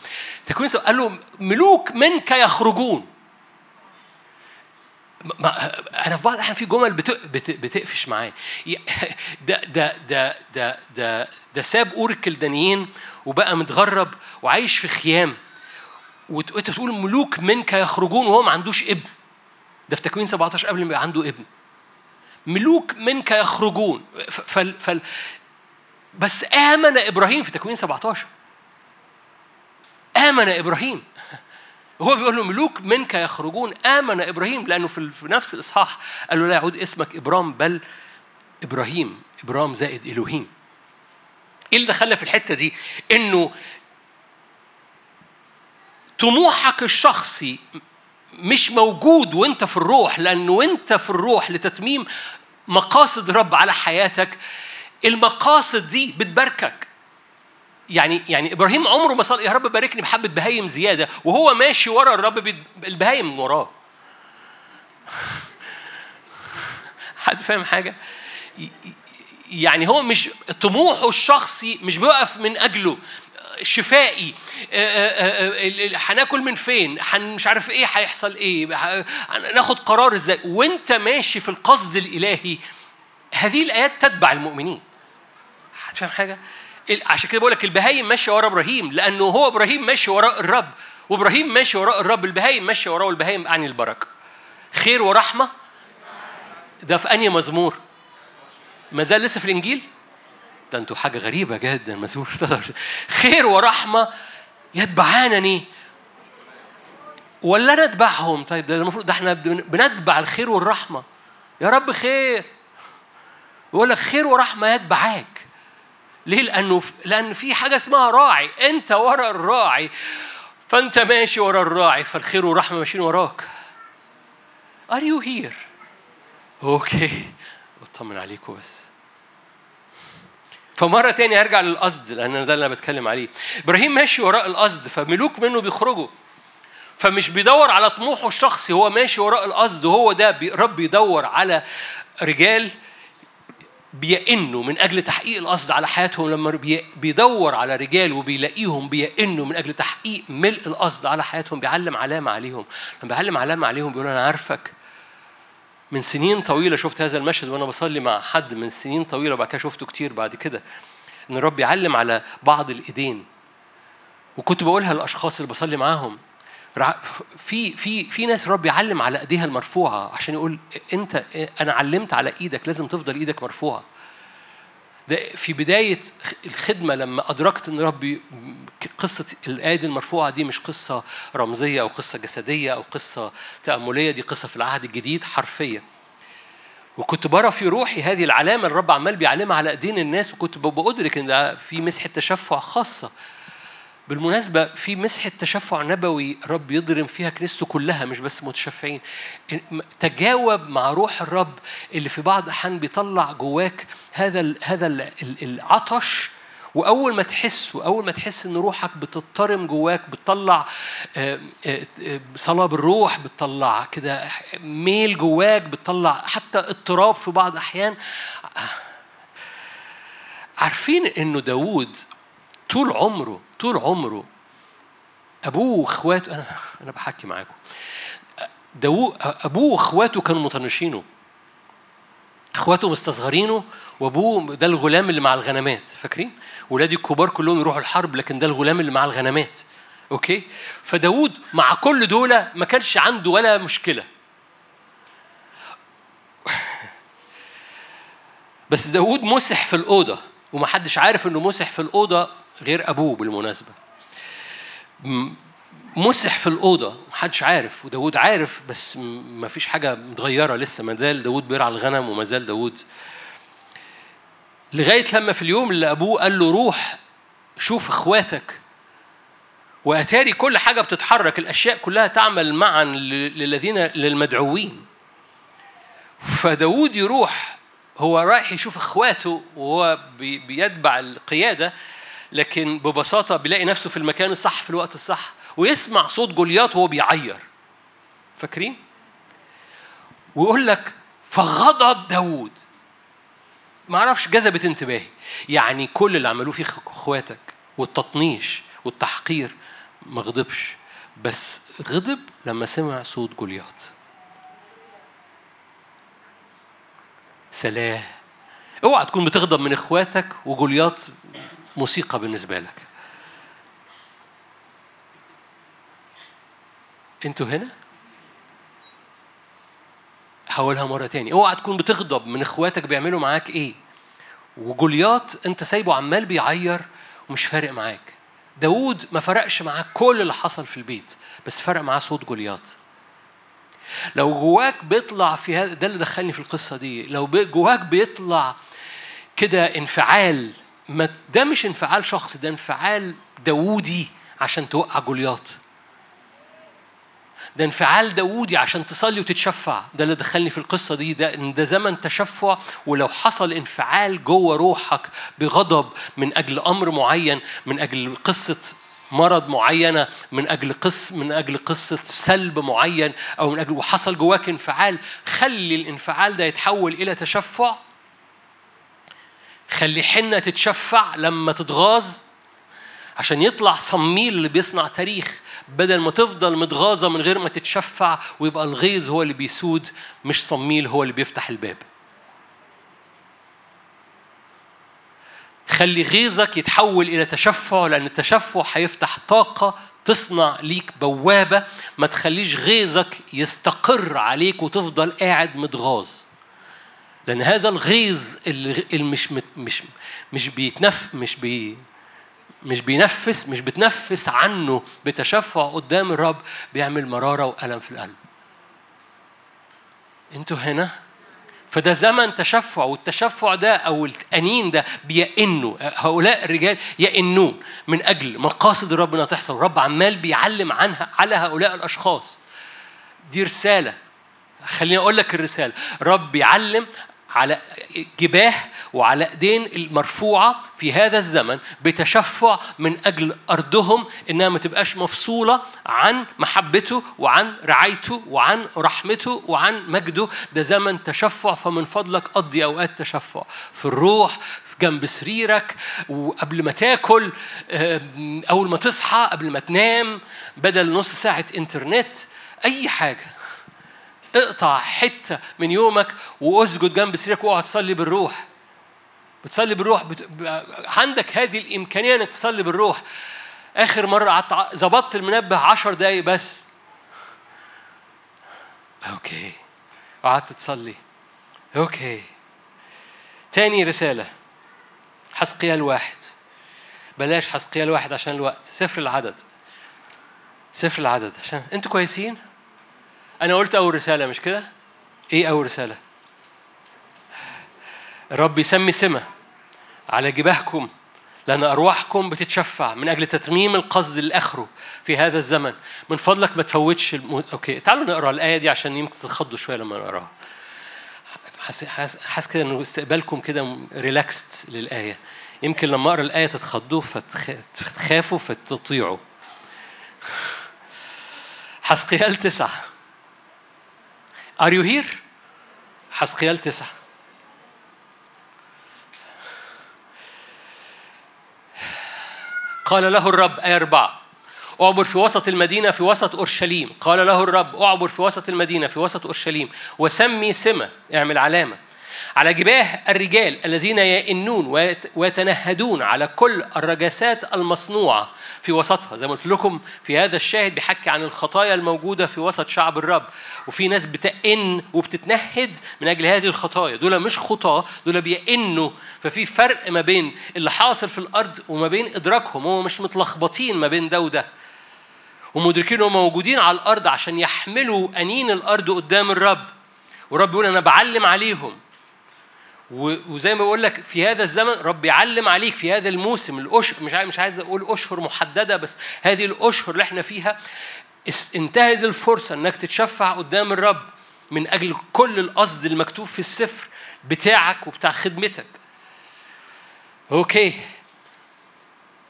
تكوين قال له ملوك منك يخرجون. ما أنا في بعض الاحيان في جمل بتقفش معايا. ده ده ده ده ده ده ساب اور الكلدانيين وبقى متغرب وعايش في خيام. وأنت تقول ملوك منك يخرجون وهو ما عندوش ابن. ده في تكوين 17 قبل ما يبقى عنده ابن. ملوك منك يخرجون. فل فل بس آمن إبراهيم في تكوين 17 آمن إبراهيم. هو بيقول له ملوك منك يخرجون. آمن إبراهيم لأنه في نفس الإصحاح قال له لا يعود اسمك إبرام بل إبراهيم إبرام زائد إلهيم. إيه اللي دخلنا في الحتة دي؟ إنه طموحك الشخصي مش موجود وانت في الروح لأنه وانت في الروح لتتميم مقاصد رب على حياتك المقاصد دي بتباركك. يعني يعني إبراهيم عمره ما صار يا رب باركني بحبة بهايم زيادة وهو ماشي ورا الرب. البهايم وراه. حد فاهم حاجة؟ يعني هو مش طموحه الشخصي مش بيقف من أجله. شفائي. هناكل من فين؟ مش عارف إيه هيحصل إيه. ناخد قرار إزاي؟ وأنت ماشي في القصد الإلهي. هذه الآيات تتبع المؤمنين. هتفهم حاجة؟ عشان كده بقول لك البهايم ماشيه ورا إبراهيم لأنه هو إبراهيم ماشي وراء الرب وإبراهيم ماشي وراء الرب البهايم ماشيه وراه والبهايم اعني البركة. خير ورحمة. ده في أنهي مزمور؟ ما زال لسه في الإنجيل؟ ده أنتوا حاجة غريبة جدا مزمور خير ورحمة يتبعانني. ولا نتبعهم؟ طيب ده المفروض ده إحنا بنتبع الخير والرحمة. يا رب خير. يقول لك خير ورحمة يتبعاك. ليه؟ لأنه لأن في حاجة اسمها راعي. أنت ورا الراعي فأنت ماشي ورا الراعي فالخير والرحمة ماشيين وراك. Are you here? أوكي بطمن عليكم بس. فمرة تاني هرجع للقصد لأن ده اللي أنا بتكلم عليه. إبراهيم ماشي وراء القصد فملوك منه بيخرجوا. فمش بيدور على طموحه الشخصي هو ماشي وراء القصد وهو ده رب يدور على رجال بيئنوا من أجل تحقيق القصد على حياتهم لما بيدور على رجال وبيلاقيهم بيئنوا من أجل تحقيق ملء القصد على حياتهم بيعلم علامة عليهم لما بيعلم علامة عليهم بيقول أنا عارفك من سنين طويلة شفت هذا المشهد وأنا بصلي مع حد من سنين طويلة وبعد كده شفته كتير بعد كده إن الرب يعلم على بعض الإيدين. وكنت بقولها للأشخاص اللي بصلي معاهم في في في ناس رب يعلم على إيديها المرفوعة عشان يقول أنت أنا علمت على إيدك لازم تفضل إيدك مرفوعة. ده في بداية الخدمة لما أدركت إن ربي قصة الأيدي المرفوعة دي مش قصة رمزية أو قصة جسدية أو قصة تأملية دي قصة في العهد الجديد حرفية وكنت برى في روحي هذه العلامة الرب عمال بيعلمها على أيدين الناس وكنت بأدرك إن ده في مسحة تشفع خاصة بالمناسبة في مسحة تشفع نبوي رب يضرم فيها كنيسته كلها مش بس متشفعين. تجاوب مع روح الرب اللي في بعض الأحيان بيطلع جواك هذا هذا العطش وأول ما تحس وأول ما تحس إن روحك بتضطرم جواك بتطلع صلاه بالروح بتطلع كده ميل جواك بتطلع حتى اضطراب في بعض الاحيان عارفين إنه داوود طول عمره طول عمره أبوه وأخواته أنا أنا بحكي معاكم. داوود أبوه وأخواته كانوا مطنشينه. أخواته مستصغرينه وأبوه ده الغلام اللي مع الغنمات فاكرين؟ ولادي الكبار كلهم يروحوا الحرب لكن ده الغلام اللي مع الغنمات. أوكي؟ فداود مع كل دول ما كانش عنده ولا مشكلة. بس داود مسح في الأوضة ومحدش عارف إنه مسح في الأوضة غير أبوه بالمناسبة. مسح في الأوضة محدش عارف وداود عارف بس ما فيش حاجة متغيرة لسه ما زال داود بيرعى الغنم وما زال داود لغاية لما في اليوم اللي أبوه قال له روح شوف إخواتك. وأتاري كل حاجة بتتحرك الأشياء كلها تعمل معا للذين للمدعوين. فداود يروح هو رايح يشوف إخواته وهو بيتبع القيادة. لكن ببساطة بيلاقي نفسه في المكان الصح في الوقت الصح ويسمع صوت جوليات وهو بيعير. فاكرين؟ ويقول لك فغضب داوود. ما أعرفش جذبت انتباهي. يعني كل اللي عملوه فيه اخواتك والتطنيش والتحقير ما غضبش. بس غضب لما سمع صوت جوليات سلاه اوعى تكون بتغضب من اخواتك وجوليات موسيقى بالنسبة لك. أنتوا هنا؟ هقولها مرة تاني. اوعى تكون بتغضب من اخواتك بيعملوا معاك إيه. وجوليات انت سايبه عمال بيعير ومش فارق معاك. داود ما فرقش معاه كل اللي حصل في البيت بس فرق معاه صوت جوليات لو جواك بيطلع في هذا ده اللي دخلني في القصة دي. لو جواك بيطلع كده انفعال ما ده مش انفعال شخصي ده انفعال داوودي عشان توقع جوليات ده انفعال داوودي عشان تصلي وتتشفع. ده اللي دخلني في القصة دي ده إن ده زمن تشفع ولو حصل انفعال جوه روحك بغضب من أجل أمر معين من أجل قصة مرض معينة من أجل قص من أجل قصة سلب معين أو من أجل وحصل جواك انفعال خلي الانفعال ده يتحول إلى تشفع. خلي حنة تتشفع لما تتغاظ عشان يطلع صميل اللي بيصنع تاريخ بدل ما تفضل متغاظة من غير ما تتشفع ويبقى الغيظ هو اللي بيسود مش صميل هو اللي بيفتح الباب. خلي غيظك يتحول إلى تشفع لأن التشفع هيفتح طاقة تصنع ليك بوابة ما تخليش غيظك يستقر عليك وتفضل قاعد متغاظ. لأن هذا الغيظ اللي مش مش مش بيتنف مش بي مش بينفس مش بتنفس عنه بتشفع قدام الرب بيعمل مرارة وألم في القلب. أنتوا هنا؟ فده زمن تشفع والتشفع ده أو الانين ده بيئنوا. هؤلاء الرجال يئنون من أجل مقاصد الرب إنها تحصل. الرب عمال بيعلم عنها على هؤلاء الأشخاص. دي رسالة. خليني أقول لك الرسالة. رب بيعلم على جباه وعلى ايدين المرفوعة في هذا الزمن بتشفع من أجل أرضهم إنها ما تبقاش مفصولة عن محبته وعن رعايته وعن رحمته وعن مجده. ده زمن تشفع فمن فضلك قضي أوقات تشفع في الروح في جنب سريرك وقبل ما تاكل أول ما تصحى قبل ما تنام بدل نص ساعة إنترنت أي حاجة. اقطع حتة من يومك واسجد جنب سريرك واقعد تصلي بالروح. بتصلي بالروح بت... عندك هذه الإمكانية إنك تصلي بالروح. آخر مرة قعدت ظبطت المنبه عشر دقايق بس. okay. قعدت تصلي. okay. تاني رسالة. حسقيال واحد. بلاش حسقيال واحد عشان الوقت. سفر العدد. سفر العدد عشان أنتوا كويسين؟ أنا قلت أول رسالة مش كده؟ إيه أول رسالة؟ الرب يسمي سمة على جباهكم لأن أرواحكم بتتشفع من أجل تتميم القصد لآخره في هذا الزمن. من فضلك ما تفوتش الم... أوكي تعالوا نقرأ الآية دي عشان يمكن تتخضوا شوية لما نقراها. حاسس كده إنه استقبالكم كده ريلاكست للآية. يمكن لما أقرأ الآية تتخضوا فتخافوا فتطيعوا. حسقيال تسعة. Are you here? حسقيال تسعة. قال له الرب آية أربعة. أعبر في وسط المدينة في وسط أورشليم. قال له الرب أعبر في وسط المدينة في وسط أورشليم. وسمي سمة اعمل علامة. على جباه الرجال الذين يئنون ويتنهدون على كل الرجاسات المصنوعة في وسطها. زي ما قلت لكم في هذا الشاهد بيحكي عن الخطايا الموجودة في وسط شعب الرب. وفي ناس بتئن وبتتنهد من أجل هذه الخطايا. دول مش خطاة دول بيئنوا. ففي فرق ما بين اللي حاصل في الأرض وما بين إدراكهم. هم مش متلخبطين ما بين ده وده. ومدركين هم موجودين على الأرض عشان يحملوا أنين الأرض قدام الرب. ورب يقول أنا بعلم عليهم. وزي ما بقول لك في هذا الزمن رب يعلم عليك في هذا الموسم الأشهر مش مش عايز أقول أشهر محددة بس هذه الأشهر اللي إحنا فيها انتهز الفرصة إنك تتشفع قدام الرب من أجل كل القصد المكتوب في السفر بتاعك وبتاع خدمتك. أوكي.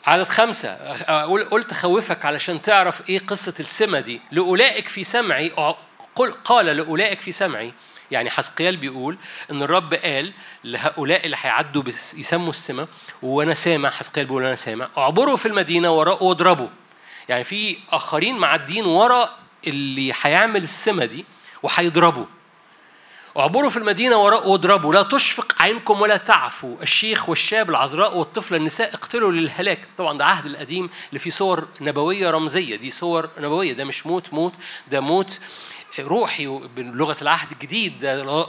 عدد خمسة. قلت أخوفك علشان تعرف إيه قصة السمة دي. لأولئك في سمعي قال لأولئك في سمعي يعني حسقيال بيقول إن الرب قال لهؤلاء اللي هيعدوا يسموا السماء وأنا سامع حسقيال بيقول أنا سامع اعبروا في المدينة وراء واضربوا. يعني في آخرين معدين وراء اللي هيعمل السماء دي وهيضربوا. اعبروا في المدينة وراء واضربوا. لا تشفق عينكم ولا تعفوا الشيخ والشاب العذراء والطفل النساء اقتلوا للهلاك. طبعا ده عهد القديم اللي فيه صور نبوية رمزية. دي صور نبوية. ده مش موت موت. ده موت روحي بلغه العهد الجديد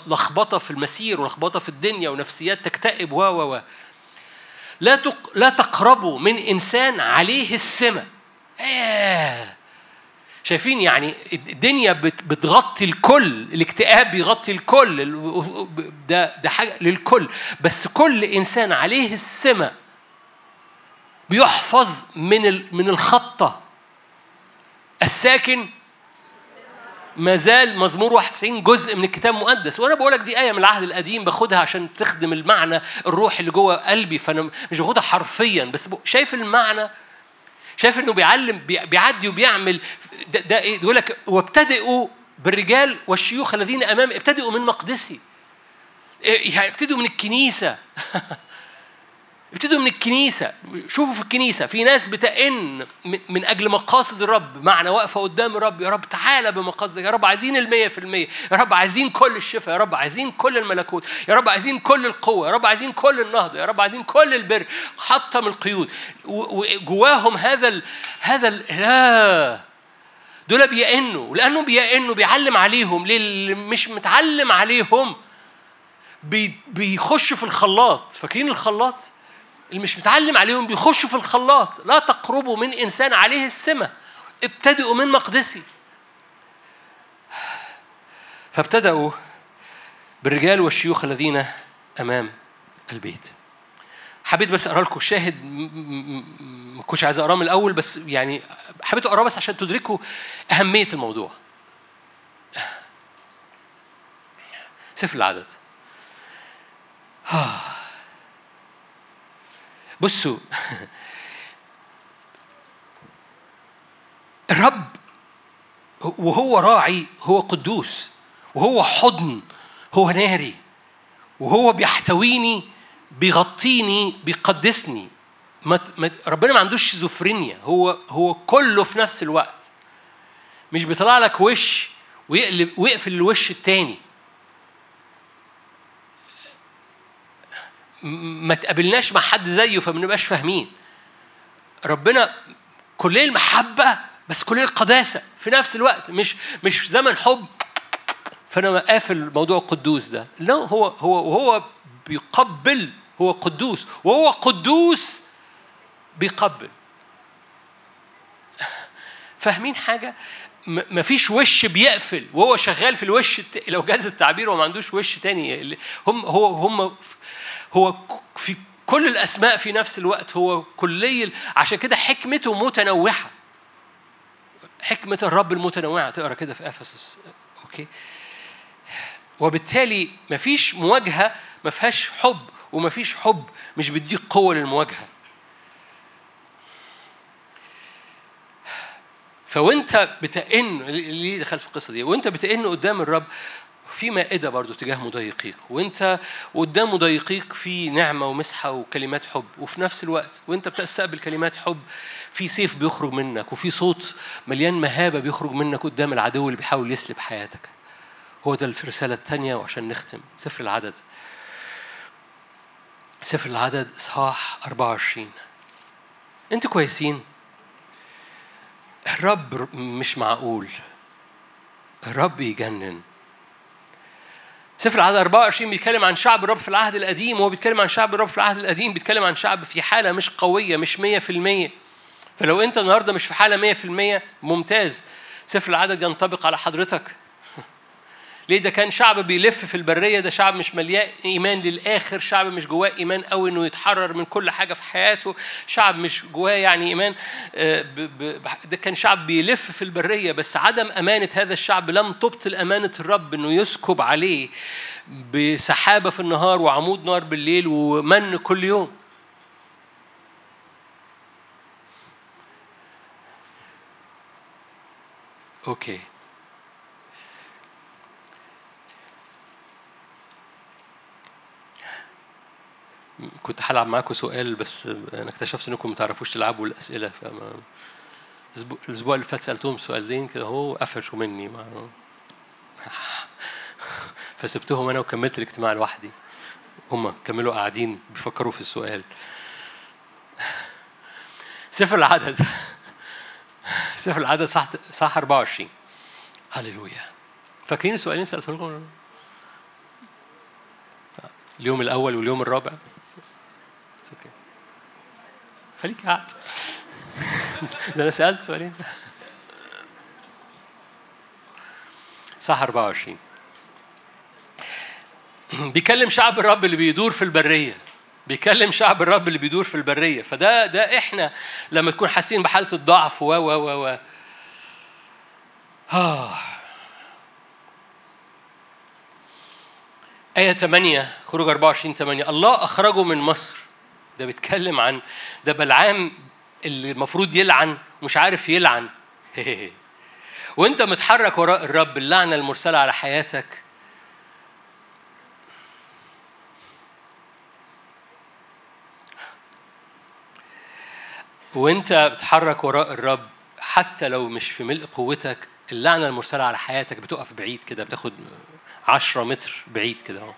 لخبطة في المسير ولخبطة في الدنيا ونفسيات تكتئب و و و لا. لا تقربوا من إنسان عليه السمة آه. شايفين يعني الدنيا بتغطي الكل الاكتئاب بيغطي الكل ده ده حاجة للكل بس كل إنسان عليه السمة بيحفظ من من الخبطة الساكن ما زال مزمور 91 جزء من الكتاب المقدس. وأنا بقول لك دي آية من العهد القديم باخدها عشان تخدم المعنى الروح اللي جوه قلبي فأنا مش باخدها حرفيا بس شايف المعنى؟ شايف إنه بيعلم بيعدي وبيعمل ده, ده إيه؟ يقول لك وابتدئوا بالرجال والشيوخ الذين امام ابتدئوا من مقدسي. إيه، يعني ابتدوا من الكنيسة. ابتدوا من الكنيسة. شوفوا في الكنيسة في ناس بتئن من أجل مقاصد الرب معنى واقفة قدام الرب يا رب تعالى بمقاصدك يا رب عايزين المية في المية يا رب عايزين كل الشفاء يا رب عايزين كل الملكوت يا رب عايزين كل القوة يا رب عايزين كل النهضة يا رب عايزين كل البر حطم القيود. وجواهم هذا ال هذا ال لا. دول بيئنوا لأنه بيئنوا بيعلم عليهم للي مش متعلم عليهم. بيخش في الخلاط. فاكرين الخلاط؟ اللي مش متعلم عليهم بيخشوا في الخلاط. لا تقربوا من إنسان عليه السمة. ابتدئوا من مقدسي. فابتدأوا بالرجال والشيوخ الذين أمام البيت. حبيت بس أقرأ لكم شاهد ما كنتش عايز أقراه من الأول بس يعني حبيت أقراه بس عشان تدركوا أهمية الموضوع. سفر العدد. بصوا. الرب وهو راعي هو قدوس وهو حضن هو ناري وهو بيحتويني بيغطيني بيقدسني. ربنا ما عندوش شيزوفرينيا هو هو كله في نفس الوقت. مش بيطلع لك وش ويقلب ويقفل الوش التاني. ما تقابلناش مع حد زيه فما نبقاش فاهمين. ربنا كلية المحبة بس كلية القداسة في نفس الوقت مش مش زمن حب. فأنا قافل الموضوع القدوس ده. لا هو هو هو بيقبل هو قدوس. وهو قدوس بيقبل. فاهمين حاجة؟ ما فيش وش بيقفل. وهو شغال في الوش. لو جاز التعبير هو ما عندوش وش تاني هم هو هم هو في كل الأسماء في نفس الوقت هو كلي عشان كده حكمته متنوعة. حكمة الرب المتنوعة تقرأ كده في أفسس. okay. وبالتالي مفيش مواجهة ما فيهاش حب ومفيش حب مش بيديك قوة للمواجهة. فوانت بتئن ليه دخلت في القصة دي؟ وانت بتئن قدام الرب في مائدة برضو تجاه مضايقيك وانت قدام مضايقيك في نعمة ومسحة وكلمات حب وفي نفس الوقت وانت بتستقبل كلمات حب في سيف بيخرج منك وفي صوت مليان مهابة بيخرج منك قدام العدو اللي بيحاول يسلب حياتك. هو ده الرسالة الثانية وعشان نختم. سفر العدد. سفر العدد إصحاح 24 أنتوا كويسين؟ الرب مش معقول. الرب يجنن. سفر العدد 24 بيتكلم عن شعب الرب في العهد القديم وهو بيتكلم عن شعب الرب في العهد القديم بيتكلم عن شعب في حالة مش قوية مش 100% فلو أنت النهاردة مش في حالة 100% ممتاز. سفر العدد ينطبق على حضرتك. ليه؟ ده كان شعب بيلف في البرية ده شعب مش مليان إيمان للآخر شعب مش جواه إيمان قوي إنه يتحرر من كل حاجة في حياته شعب مش جواه يعني إيمان آه، ده كان شعب بيلف في البرية بس عدم أمانة هذا الشعب لم تبطل أمانة الرب إنه يسكب عليه بسحابة في النهار وعمود نار بالليل ومن كل يوم. أوكي. كنت هلعب معاكم سؤال بس أنا اكتشفت إنكم ما تعرفوش تلعبوا الأسئلة فما الأسبوع اللي فات سألتهم سؤالين كده هو قفشوا مني ما فسبتهم أنا وكملت الاجتماع لوحدي. هم كملوا قاعدين بيفكروا في السؤال. سفر العدد. سفر العدد صح صح 24 هللويا. فاكرين السؤالين سألتهم لكم؟ اليوم الأول واليوم الرابع؟ أوكي خليك قاعد. ده أنا سألت سؤالين. صح 24 بيكلم شعب الرب اللي بيدور في البرية. بيكلم شعب الرب اللي بيدور في البرية. فده ده إحنا لما تكون حاسين بحالة الضعف و و و و. آه. آية 8 خروج 24 8 الله أخرجه من مصر. ده بيتكلم عن ده بلعام اللي المفروض يلعن مش عارف يلعن. وانت متحرك وراء الرب اللعنة المرسلة على حياتك. وانت بتحرك وراء الرب حتى لو مش في ملء قوتك اللعنة المرسلة على حياتك بتقف بعيد كده بتاخد عشرة متر بعيد كده أهو.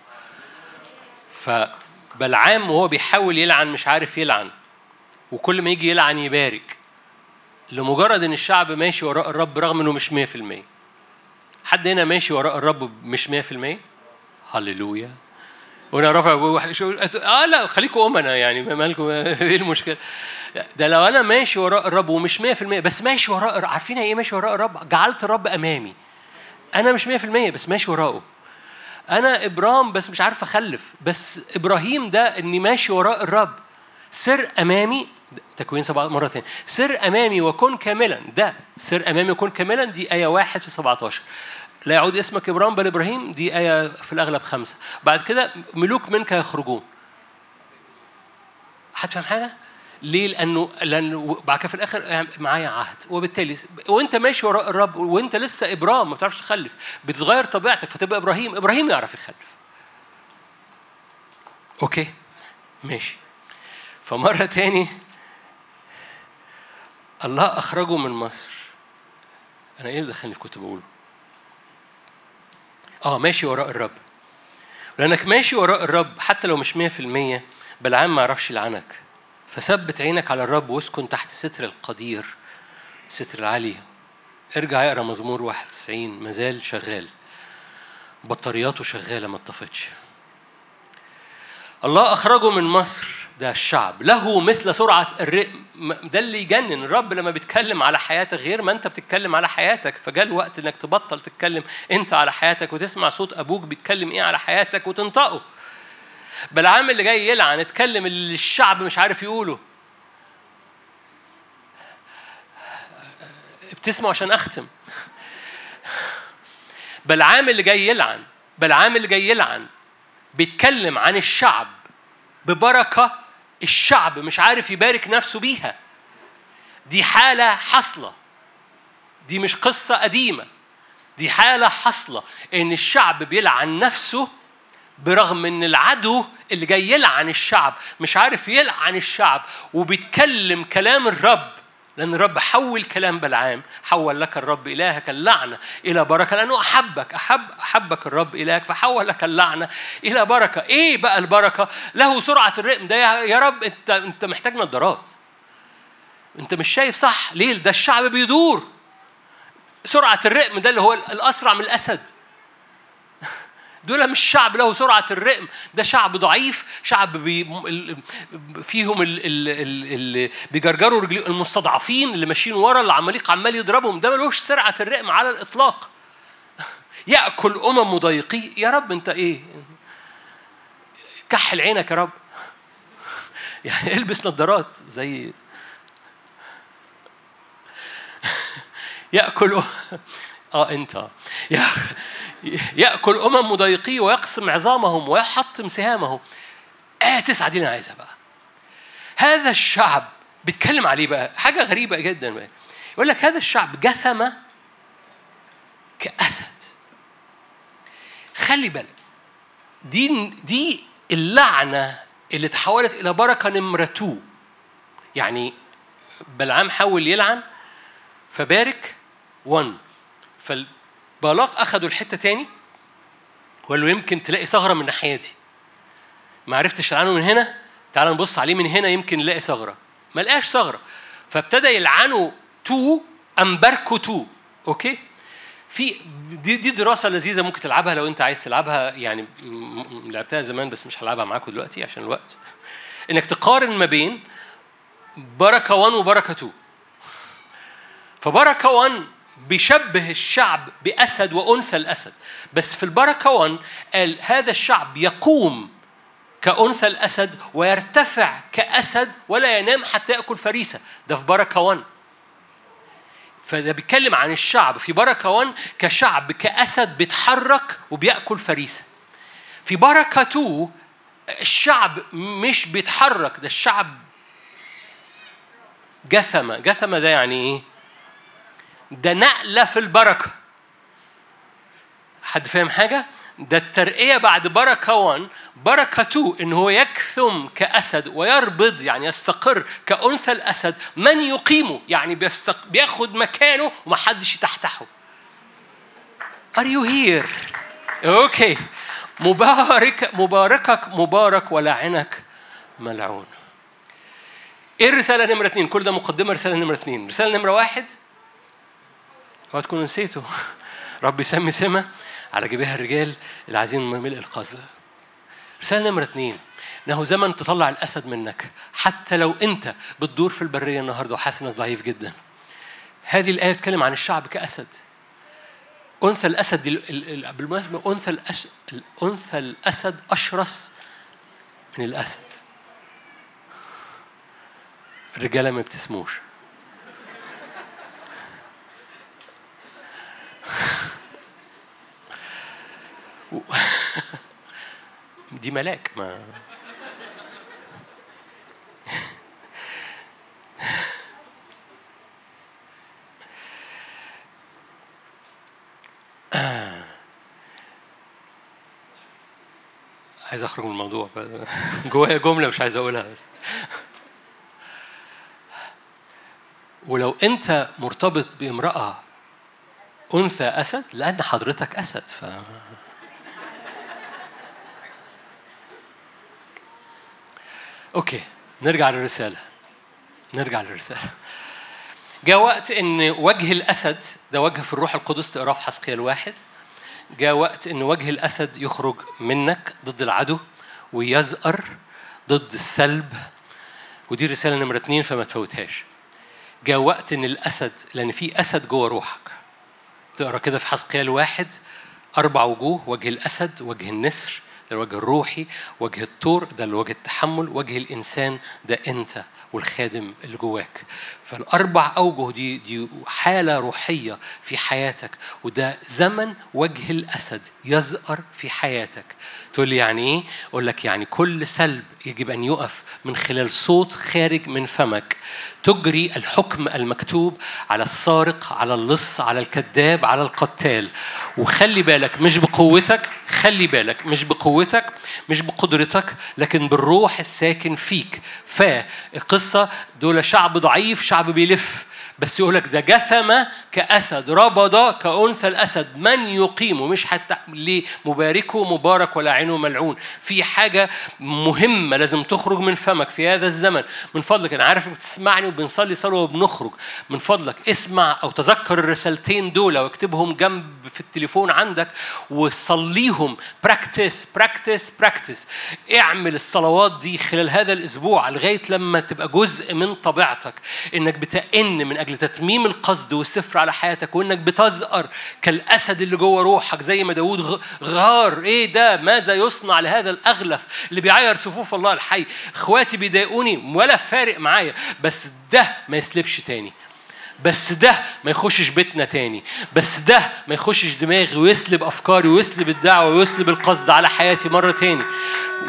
فبلعام وهو بيحاول يلعن مش عارف يلعن. وكل ما يجي يلعن يبارك. لمجرد إن الشعب ماشي وراء الرب رغم إنه مش 100% حد هنا ماشي وراء الرب مش 100% هللويا. وأنا رافع آه لا خليكم أمنا يعني مالكم إيه المشكلة؟ ده لو أنا ماشي وراء الرب ومش 100% بس ماشي وراء عارفين إيه ماشي وراء الرب؟ جعلت الرب أمامي. أنا مش 100% بس ماشي وراءه. أنا ابرام بس مش عارف أخلف بس إبراهيم ده إني ماشي وراء الرب سر أمامي تكوين سبعة مرة تاني سر أمامي وكن كاملا ده سر أمامي وكن كاملا دي آية واحد في 17 لا يعود اسمك إبراهيم بل إبراهيم دي آية في الأغلب خمسة. بعد كده ملوك منك يخرجون. حد فاهم حاجة؟ ليه؟ لأنه لأنه بعد كده في الآخر معايا عهد. وبالتالي وأنت ماشي وراء الرب وأنت لسه إبرام ما بتعرفش تخلف. بتتغير طبيعتك فتبقى إبراهيم. إبراهيم يعرف يخلف. أوكي؟ ماشي. فمرة تاني الله أخرجه من مصر. أنا إيه اللي دخلني في كنت بقوله؟ آه ماشي وراء الرب. لأنك ماشي وراء الرب حتى لو مش 100% بلعام ما يعرفش يلعنك فثبت عينك على الرب واسكن تحت ستر القدير ستر العلي ارجع اقرأ مزمور 91 مازال شغال. بطارياته شغالة ما اتطفتش الله أخرجه من مصر ده الشعب. له مثل سرعة الرئم ده اللي يجنن. الرب لما بيتكلم على حياتك غير ما انت بتتكلم على حياتك فجاء الوقت إنك تبطل تتكلم. انت على حياتك وتسمع صوت أبوك بيتكلم إيه على حياتك وتنطقه. بالعام اللي جاي يلعن اتكلم اللي الشعب مش عارف يقوله. بتسمع عشان أختم. بالعام اللي جاي يلعن بالعام اللي جاي يلعن بيتكلم عن الشعب ببركة الشعب مش عارف يبارك نفسه بيها. دي حالة حصلة دي مش قصة قديمة. دي حالة حصلة إن الشعب بيلعن نفسه برغم إن العدو اللي جاي يلعن الشعب مش عارف يلعن الشعب وبيتكلم كلام الرب لأن الرب حول كلام بلعام حول لك الرب إلهك اللعنة إلى بركة لأنه أحبك أحب أحبك الرب إلهك فحول لك اللعنة إلى بركة. إيه بقى البركة؟ له سرعة الرقم ده يا رب أنت أنت محتاج نظارات. أنت مش شايف صح؟ ليه؟ ده الشعب بيدور. سرعة الرقم ده اللي هو الأسرع من الأسد. دول مش شعب له سرعة الرقم ده شعب ضعيف شعب بي فيهم اللي بيجرجروا رجلي المستضعفين اللي ماشيين ورا اللي عماليق عمال يضربهم. ده ملوش سرعة الرقم على الإطلاق. يأكل أمم مضايقي يا رب أنت إيه؟ كحل عينك يا رب. يعني البس نظارات زي يأكل آه أنت. يأكل أمم مضايقيه ويقسم عظامهم ويحطم سهامهم آية تسعة دي أنا عايزها بقى. هذا الشعب بيتكلم عليه بقى حاجة غريبة جدا بقى. يقول لك هذا الشعب جسم كأسد. خلي بالك دي دي اللعنة اللي تحولت إلى بركة نمرة two. يعني بلعام حاول يلعن فبارك 1 فبالاق أخدوا الحتة تاني وقال له يمكن تلاقي ثغرة من الناحية دي. ما عرفتش تلعنه من هنا تعال نبص عليه من هنا يمكن نلاقي ثغرة. ما لقاش ثغرة. فابتدى يلعنوا two أم باركوا two. okay؟ في دي دي دراسة لذيذة ممكن تلعبها لو أنت عايز تلعبها يعني لعبتها زمان بس مش هلعبها معاكم دلوقتي عشان الوقت. إنك تقارن ما بين بركة 1 وبركة 2 فبركة 1 بيشبه الشعب بأسد وأنثى الأسد. بس في البركة 1 قال هذا الشعب يقوم كأنثى الأسد ويرتفع كأسد ولا ينام حتى يأكل فريسة. ده في بركة 1 فده بيتكلم عن الشعب. في بركة 1 كشعب كأسد بيتحرك وبيأكل فريسة. في بركته الشعب مش بيتحرك ده الشعب جثم جثم ده يعني إيه؟ ده نقلة في البركة. حد فاهم حاجة؟ ده الترقية بعد بركة 1 بركة 2 إن هو يكثم كأسد ويربض يعني يستقر كأنثى الأسد من يقيمه؟ يعني بيستق... بياخد مكانه ومحدش يتحتحه. Are you here؟ أوكي okay. مبارك مباركك مبارك ولعنك ملعون. إيه الرسالة نمرة اثنين؟ كل ده مقدمة رسالة نمرة اثنين، رسالة نمرة واحد. اوعى تكونوا نسيتوا رب يسمي سمة على جباه الرجال اللي عايزين ملء القذى رسالة نمرة اثنين إنه زمن تطلع الأسد منك حتى لو أنت بتدور في البرية النهارده وحاسس إنك ضعيف جدا. هذه الآية بتتكلم عن الشعب كأسد. أنثى الأسد بالمناسبة أنثى الاسد الانثى الأسد أشرس من الأسد. الرجالة ما بتسموش. دي ملاك. ما. عايز أخرج من الموضوع. جوايا جملة مش عايز أقولها بس. ولو أنت مرتبط بامرأة أنثى أسد؟ لأن حضرتك أسد ف أوكي نرجع للرسالة نرجع للرسالة. جاء وقت إن وجه الأسد ده وجه في الروح القدس تقراه في حسقيال واحد. جاء وقت إن وجه الأسد يخرج منك ضد العدو ويزأر ضد السلب. ودي الرساله نمرة اتنين فما تفوتهاش. جاء وقت إن الأسد لأن في أسد جوه روحك. تقرأ كده في حسقيال واحد أربع وجوه وجه الأسد وجه النسر ده الوجه الروحي وجه الطور ده الوجه التحمل وجه الإنسان ده أنت والخادم اللي جواك. فالأربع أوجه دي دي حالة روحية في حياتك وده زمن وجه الأسد يزأر في حياتك. تقول لي يعني إيه؟ أقول لك يعني كل سلب يجب أن يقف من خلال صوت خارج من فمك. تجري الحكم المكتوب على السارق على اللص على الكذاب على القتال. وخلي بالك مش بقوتك خلي بالك مش بقوتك. مش بقدرتك لكن بالروح الساكن فيك. فالقصة دول شعب ضعيف شعب بيلف. بس يقول لك ده جثم كأسد ربض كأنثى الأسد. من يقيمه؟ مش حتى ليه مباركه مبارك ولا عينه ملعون. في حاجة مهمة لازم تخرج من فمك في هذا الزمن. من فضلك أنا عارف بتسمعني وبنصلي صلوة وبنخرج. من فضلك اسمع أو تذكر الرسالتين دول واكتبهم جنب في التليفون عندك وصليهم. practice practice practice اعمل الصلوات دي خلال هذا الأسبوع لغاية لما تبقى جزء من طبيعتك. إنك بتأن من أجل تتميم القصد والسفر على حياتك وإنك بتزأر كالأسد اللي جوه روحك زي ما داود زأر. إيه ده؟ ماذا يصنع لهذا الأغلف اللي بيعير صفوف الله الحي؟ إخواتي بيضايقوني ولا فارق معايا بس ده ما يسلبش تاني. بس ده ما يخشش بيتنا تاني. بس ده ما يخشش دماغي ويسلب أفكاري ويسلب الدعوة ويسلب القصد على حياتي مرة تاني.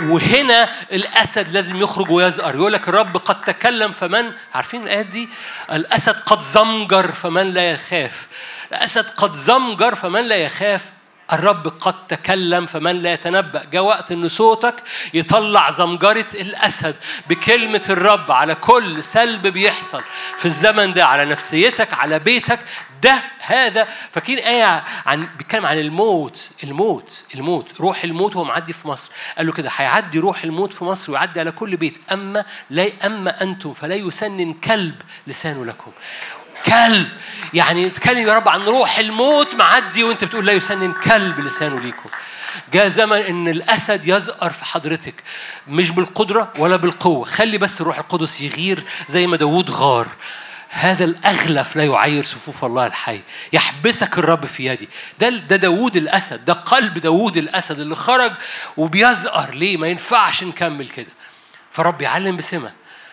وهنا الأسد لازم يخرج ويزأر يقول لك الرب قد تكلم فمن؟ عارفين الآيات دي؟ الأسد قد زمجر فمن لا يخاف. الأسد قد زمجر فمن لا يخاف. الرب قد تكلم فمن لا يتنبأ. جاء وقت إن صوتك يطلع زمجرة الأسد بكلمة الرب على كل سلب بيحصل في الزمن ده على نفسيتك على بيتك. ده هذا. فاكرين آية عن بيتكلم عن الموت الموت الموت. روح الموت هو معدي في مصر. قال له كده هيعدي روح الموت في مصر ويعدي على كل بيت. أما لا أما أنتم فلا يسنن كلب لسانه لكم. كلب. يعني تكلم يا رب عن روح الموت معدي وانت بتقول لا يسنن كلب لسانه ليكم جاء زمن إن الأسد يزأر في حضرتك مش بالقدرة ولا بالقوة. خلي بس الروح القدس يغير زي ما داوود غار. هذا الأغلف لا يعير صفوف الله الحي. يحبسك الرب في يدي. ده ده داوود الأسد. ده قلب داوود الأسد اللي خرج وبيزأر ليه؟ ما ينفعش نكمل كده. فرب يعلم بسمة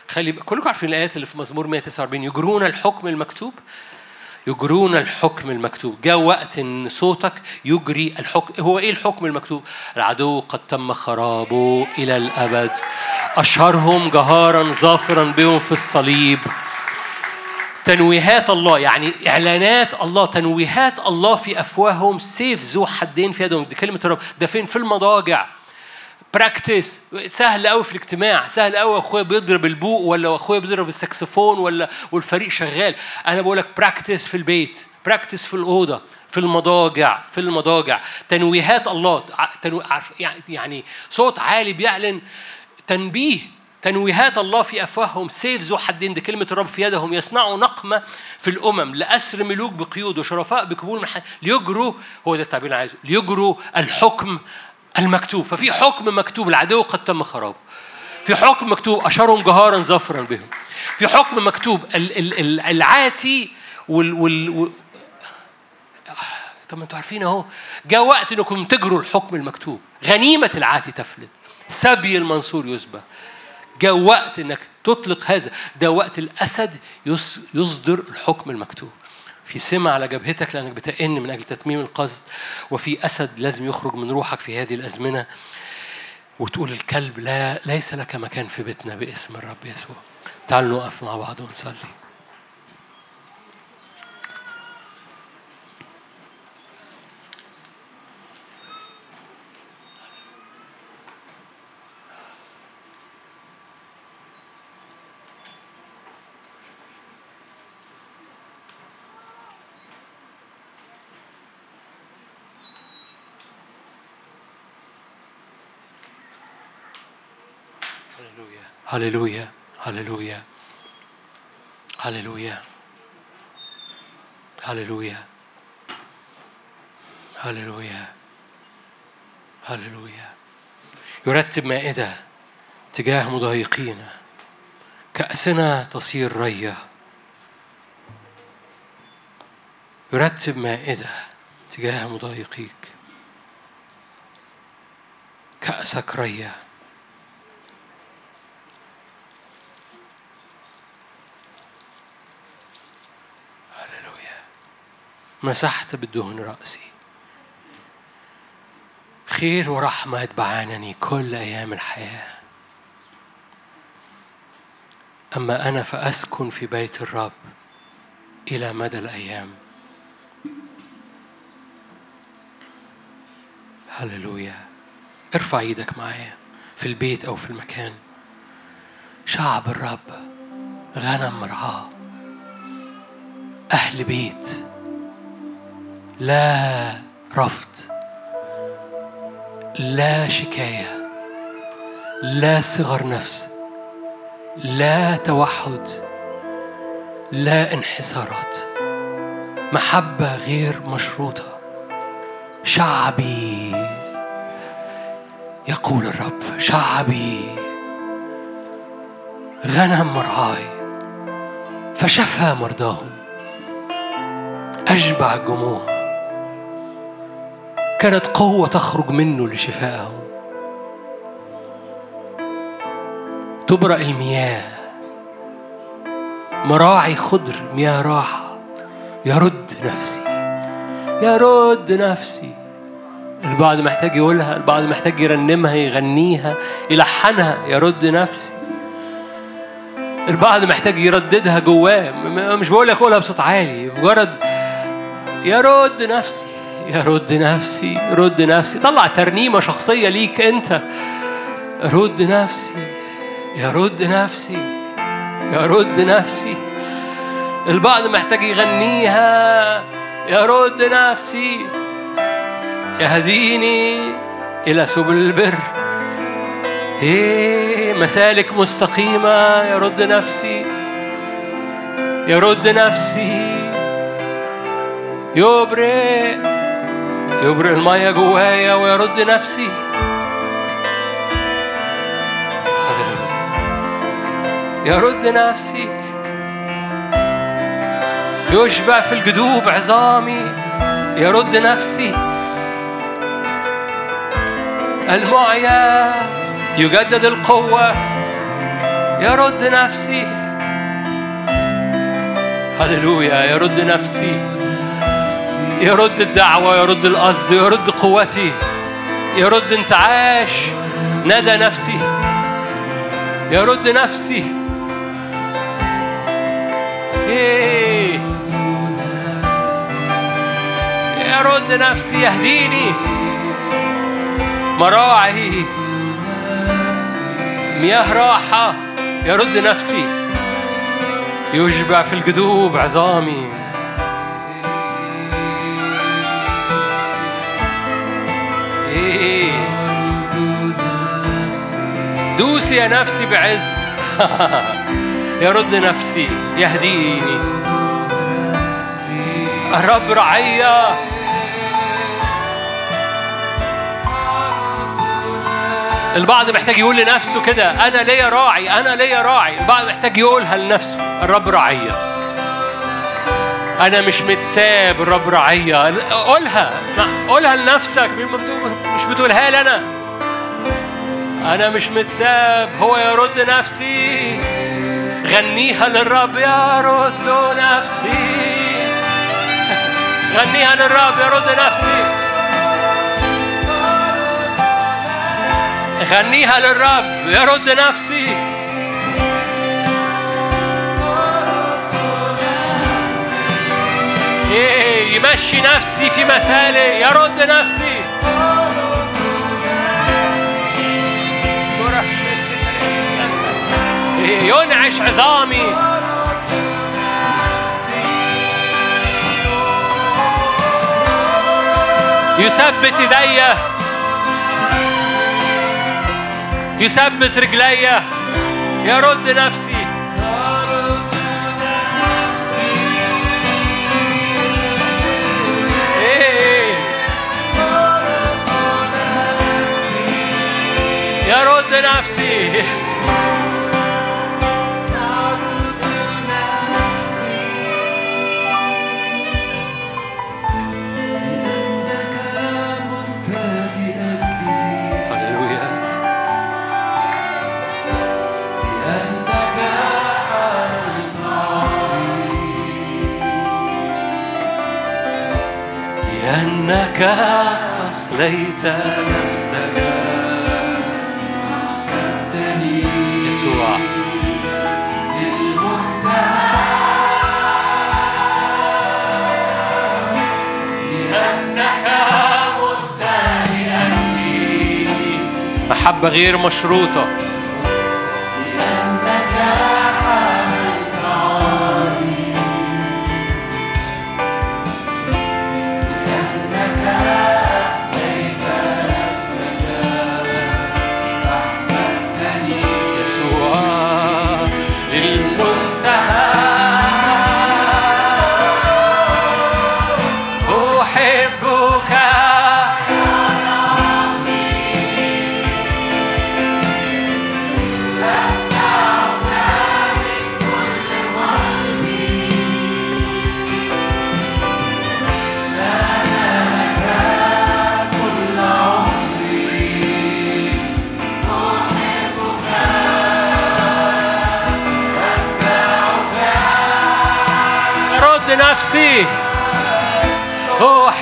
خلي كلكم عارفين الآيات اللي في مزمور 149 يجرون الحكم المكتوب؟ يجرون الحكم المكتوب. جاء وقت إن صوتك يجري الحكم. هو إيه الحكم المكتوب؟ العدو قد تم خرابه إلى الأبد. أشهرهم جهارا ظافرا بهم في الصليب. تنويهات الله يعني إعلانات الله تنويهات الله في أفواههم. سيف ذو حدين في يدهم. دي كلمة الرب. ده فين؟ في المضاجع. practice سهل قوي في الاجتماع. سهل قوي أخويا بيضرب البوق ولا أخويا بيضرب السكسفون ولا والفريق شغال. أنا بقول لك practice في البيت. practice في الأوضة في المضاجع في المضاجع. تنويهات الله. تنو... يعني صوت عالي بيعلن تنبيه. تنويهات الله في أفواههم. سيف ذو حدين دي كلمة الرب في يدهم. يصنعوا نقمة في الأمم. لأسر ملوك بقيود وشرفاء بكبول من حديد ليجروا هو ده التعبير اللي عايزه. ليجروا الحكم المكتوب. ففي حكم مكتوب العدو قد تم خرابه. في حكم مكتوب أشرهم جهارا ظفرا بهم. في حكم مكتوب العاتي وال, وال... طب ما أنتوا عارفين اهو. جاء وقت انكم تجروا الحكم المكتوب. غنيمة العاتي تفلت. سبي المنصور يسبى. جاء وقت انك تطلق هذا. ده وقت الأسد يصدر الحكم المكتوب. في سمة على جبهتك لأنك بتئن من أجل تتميم القصد وفي أسد لازم يخرج من روحك في هذه الأزمنة. وتقول الكلب لا ليس لك مكان في بيتنا باسم الرب يسوع. تعالوا نقف مع بعض ونصلي. هللويا هللويا هللويا هللويا هللويا هللويا يرتب مائدة تجاه مضايقين. كأسنا تصير رية. يرتب مائدة تجاه مضايقيك. كأسك رية. مسحت بالدهن رأسي. خير ورحمة يتبعانني كل أيام الحياة. أما أنا فأسكن في بيت الرب إلى مدى الأيام. هللويا. ارفع إيدك معايا في البيت أو في المكان. شعب الرب غنم مرعاه أهل بيت. لا رفض لا شكاية لا صغر نفس لا توحد لا انحسارات. محبة غير مشروطة. شعبي يقول الرب شعبي غنم مرعاي فشفى مرضاهم أشبع الجموع كانت قوة تخرج منه لشفائهم تبرأ المياه. مراعي خضر مياه راحة. يرد نفسي. يرد نفسي. البعض محتاج يقولها البعض محتاج يرنمها يغنيها يلحنها. يرد نفسي. البعض محتاج يرددها جواه. مش بقول لك قولها بصوت عالي. مجرد يرد نفسي. يا رد نفسي رد نفسي. طلع ترنيمة شخصية ليك أنت. رد نفسي يا رد نفسي يا رد نفسي. البعض محتاج يغنيها. يا رد نفسي يهديني إلى سبل البر. إيه مسالك مستقيمة. يرد نفسي يرد نفسي. يبرئ يبرق المية جوايا ويرد نفسي. يرد نفسي. يشبع في الجدوب عظامي. يرد نفسي. المعيا يجدد القوة. يرد نفسي. هللويا يرد نفسي. يرد الدعوة يرد القصد يرد قوتي. يرد انتعاش ندى نفسي. يرد نفسي. إيه. يرد نفسي يهديني. مراعي. مياه راحة. يرد نفسي. يشبع في الجدوب عظامي. إيه. دوسي يا نفسي بعز. يرد نفسي يهديني. الرب رعية البعض محتاج يقول لنفسه كده أنا ليا راعي أنا ليا راعي. البعض محتاج يقولها لنفسه الرب رعية أنا مش متساب الرب رعية. قولها. قولها لنفسك. مش بتقولها لي أنا. أنا مش متساب. هو يرد نفسي. غنيها للرب يرد نفسي. غنيها للرب يرد نفسي. غنيها للرب يرد نفسي. يمشي نفسي في مسالي يرد نفسي. ينعش عظامي. يثبت ايديا يثبت رجليا يرد نفسي. يرد نفسي لأنك أخليت محبة غير مشروطة.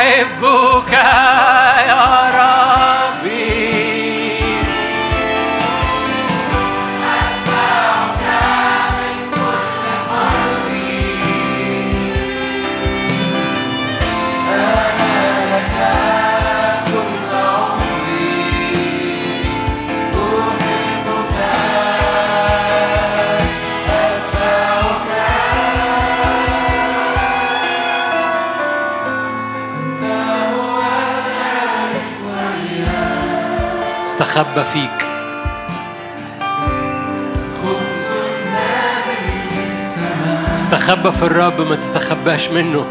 أحبك يا استخبى فيك. استخبى في الرب ما تستخباش منه.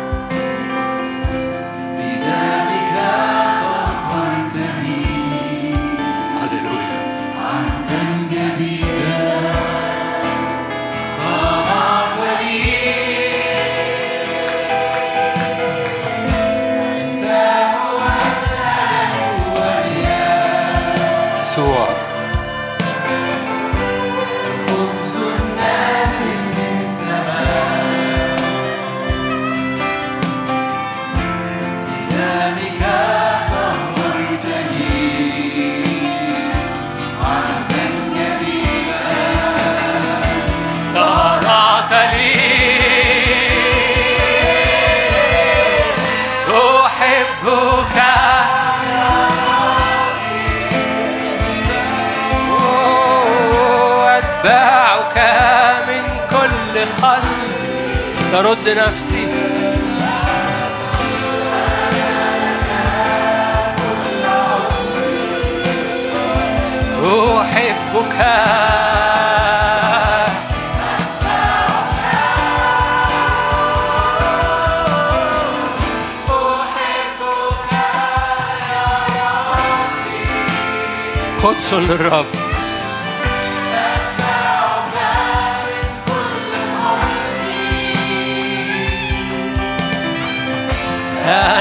ترد نفسي. أحبك. قدس للرب.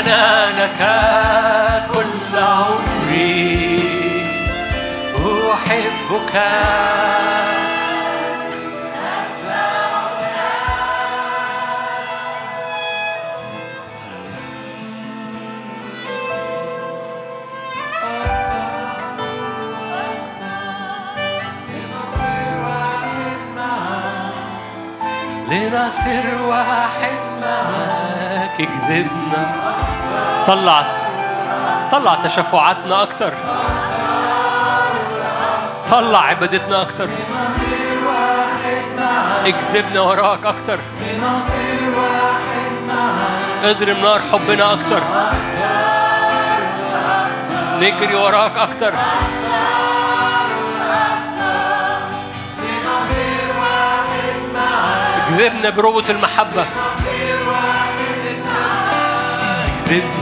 أنا لك كل عمري. أحبك. لنصير واحد معاك اكذبنا. طلع طلع تشفعاتنا أكتر. طلع عبادتنا أكتر. اكذبنا وراك أكتر. اضرب نار حبنا أكتر. نجري وراك أكتر. اكذبنا بروبة المحبة. اكذبنا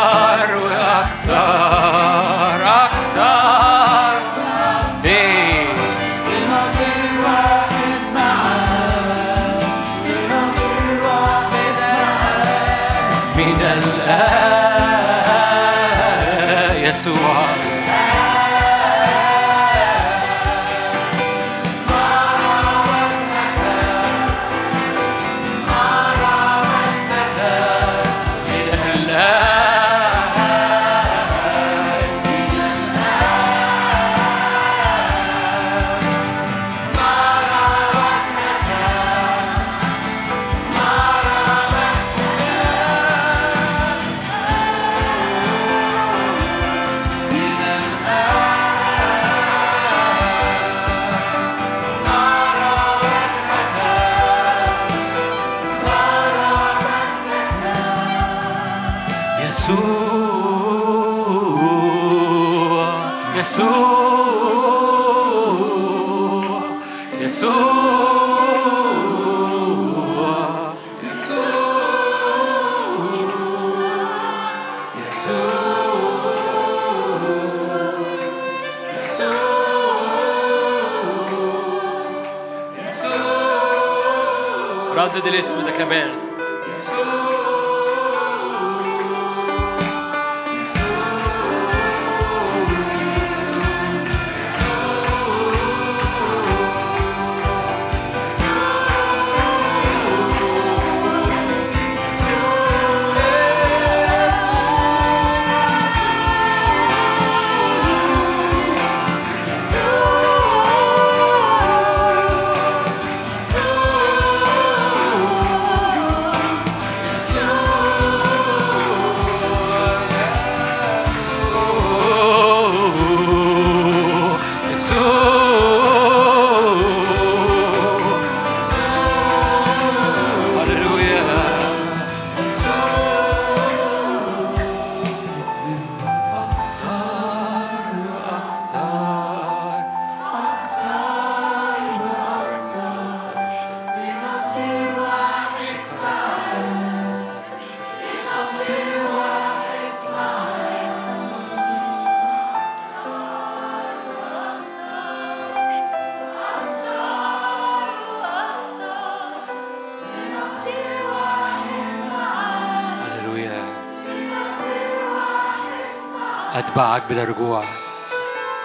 بلا رجوع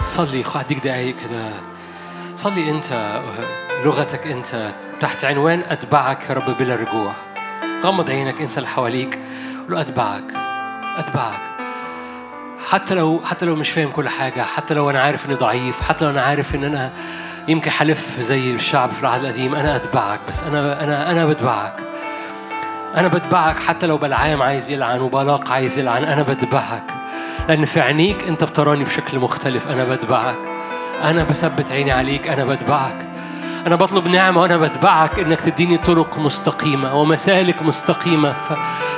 صلي هديك دقايق كده. صلي أنت لغتك أنت تحت عنوان أتبعك يا رب بلا رجوع غمض عينك انسى اللي حواليك قول أتبعك أتبعك. حتى لو حتى لو مش فاهم كل حاجة حتى لو أنا عارف إني ضعيف حتى لو أنا عارف إن أنا يمكن حلف زي الشعب في العهد القديم أنا أتبعك بس. أنا أنا أنا بتبعك. أنا بتبعك حتى لو بلعام عايز يلعن وبلاق عايز يلعن أنا بتبعك. لأن في عينيك أنت بتراني بشكل مختلف أنا بتبعك. أنا بثبت عيني عليك أنا بتبعك. أنا بطلب نعمة وأنا بتبعك إنك تديني طرق مستقيمة ومسالك مستقيمة. ف...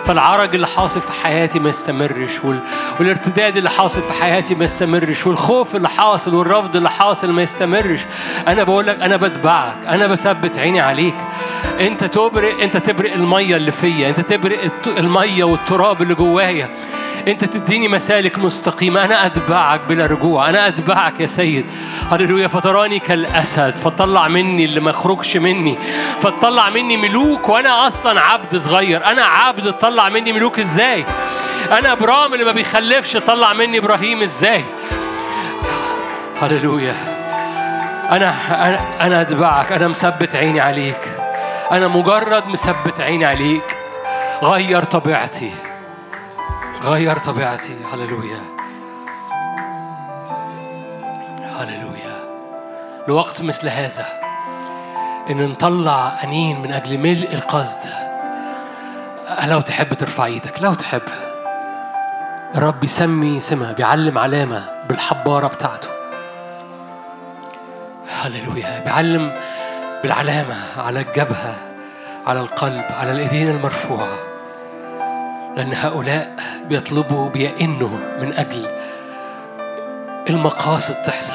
فالعرج اللي حاصل في حياتي ما يستمرش وال... والارتداد اللي حاصل في حياتي ما يستمرش والخوف اللي حاصل والرفض اللي حاصل ما يستمرش. أنا بقول لك أنا بتبعك أنا بثبت عيني عليك. أنت تبرق أنت تبرق المية اللي فيا أنت تبرق المية والتراب اللي جوايا. أنت تديني مسالك مستقيمة أنا أتبعك بلا رجوع أنا أتبعك يا سيد. هللويا فتراني كالأسد فتطلع مني اللي ما يخرجش مني. فتطلع مني ملوك وأنا أصلا عبد صغير. أنا عبد تطلع مني ملوك إزاي؟ أنا ابرام اللي ما بيخلفش طلع مني إبراهيم إزاي؟ هللويا. أنا أنا أنا أتبعك أنا مثبت عيني عليك. أنا مجرد مثبت عيني عليك. غير طبيعتي. غير طبيعتي. هللويا. هللويا. لوقت مثل هذا إن نطلع أنين من أجل ملء القصد. لو تحب ترفع إيدك؟ لو تحب. الرب بيسمي سمة بيعلم علامة بالحبارة بتاعته. هللويا. بيعلم بالعلامة على الجبهة على القلب على الإيدين المرفوعة. لأن هؤلاء بيطلبوا بيئنوا من أجل المقاصد تحصل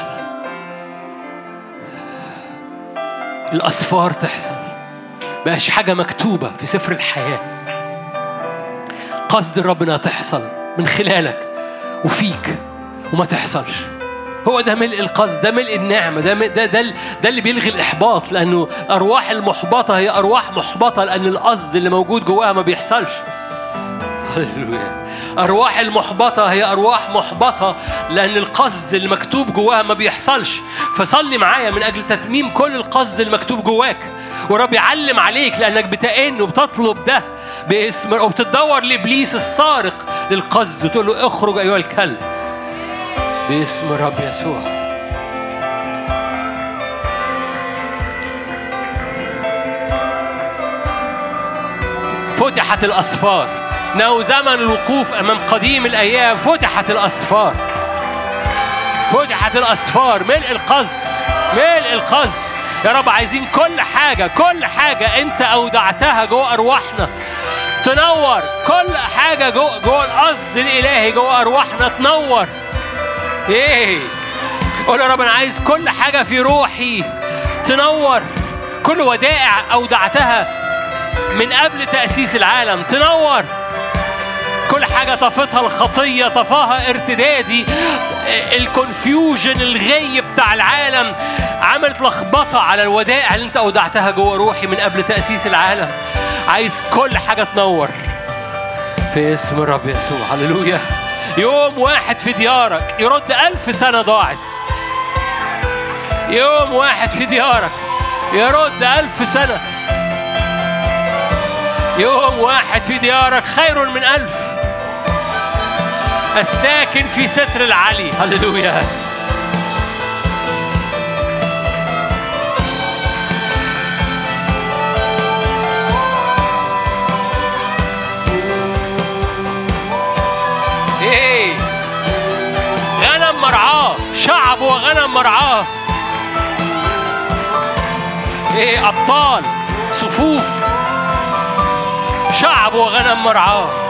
الأسفار تحصل. بقاش حاجة مكتوبة في سفر الحياة. قصد الرب إنها تحصل من خلالك وفيك وما تحصلش. هو ده ملء القصد ده ملء النعمة ده ده ده, ده اللي بيلغي الإحباط لأنه أرواح المحبطة هي أرواح محبطة لأن القصد اللي موجود جواها ما بيحصلش. هللويا. أرواح المحبطة هي أرواح محبطة لأن القصد المكتوب جواها ما بيحصلش. فصلي معايا من أجل تتميم كل القصد المكتوب جواك. ورب يعلم عليك لأنك بتئن وبتطلب ده باسم وبتدور لإبليس السارق للقصد. تقول له اخرج أيها الكلب باسم رب يسوع. فتحت الأسفار. إنه زمن الوقوف أمام قديم الأيام. فتحت الأسفار. فتحت الأسفار. ملء القصد. ملء القصد. يا رب عايزين كل حاجة. كل حاجة أنت أودعتها جوه أرواحنا. تنور. كل حاجة جوه جوه القصد الإلهي جوه أرواحنا تنور. إيه. قول يا رب أنا عايز كل حاجة في روحي تنور. كل ودائع أودعتها من قبل تأسيس العالم تنور. كل حاجة طفتها الخطية طفاها ارتدادي. الكونفيوجن الغي بتاع العالم عملت لخبطة على الودائع اللي انت أودعتها جوه روحي من قبل تأسيس العالم. عايز كل حاجة تنور. في اسم الرب يسوع هللويا. يوم واحد في ديارك يرد ألف سنة ضاعت. يوم واحد في ديارك يرد ألف سنة. يوم واحد في ديارك خير من ألف. الساكن في ستر العلي. هللويا. إيه. غنم مرعاه شعب وغنم مرعاه. إيه أبطال صفوف. شعب وغنم مرعاه.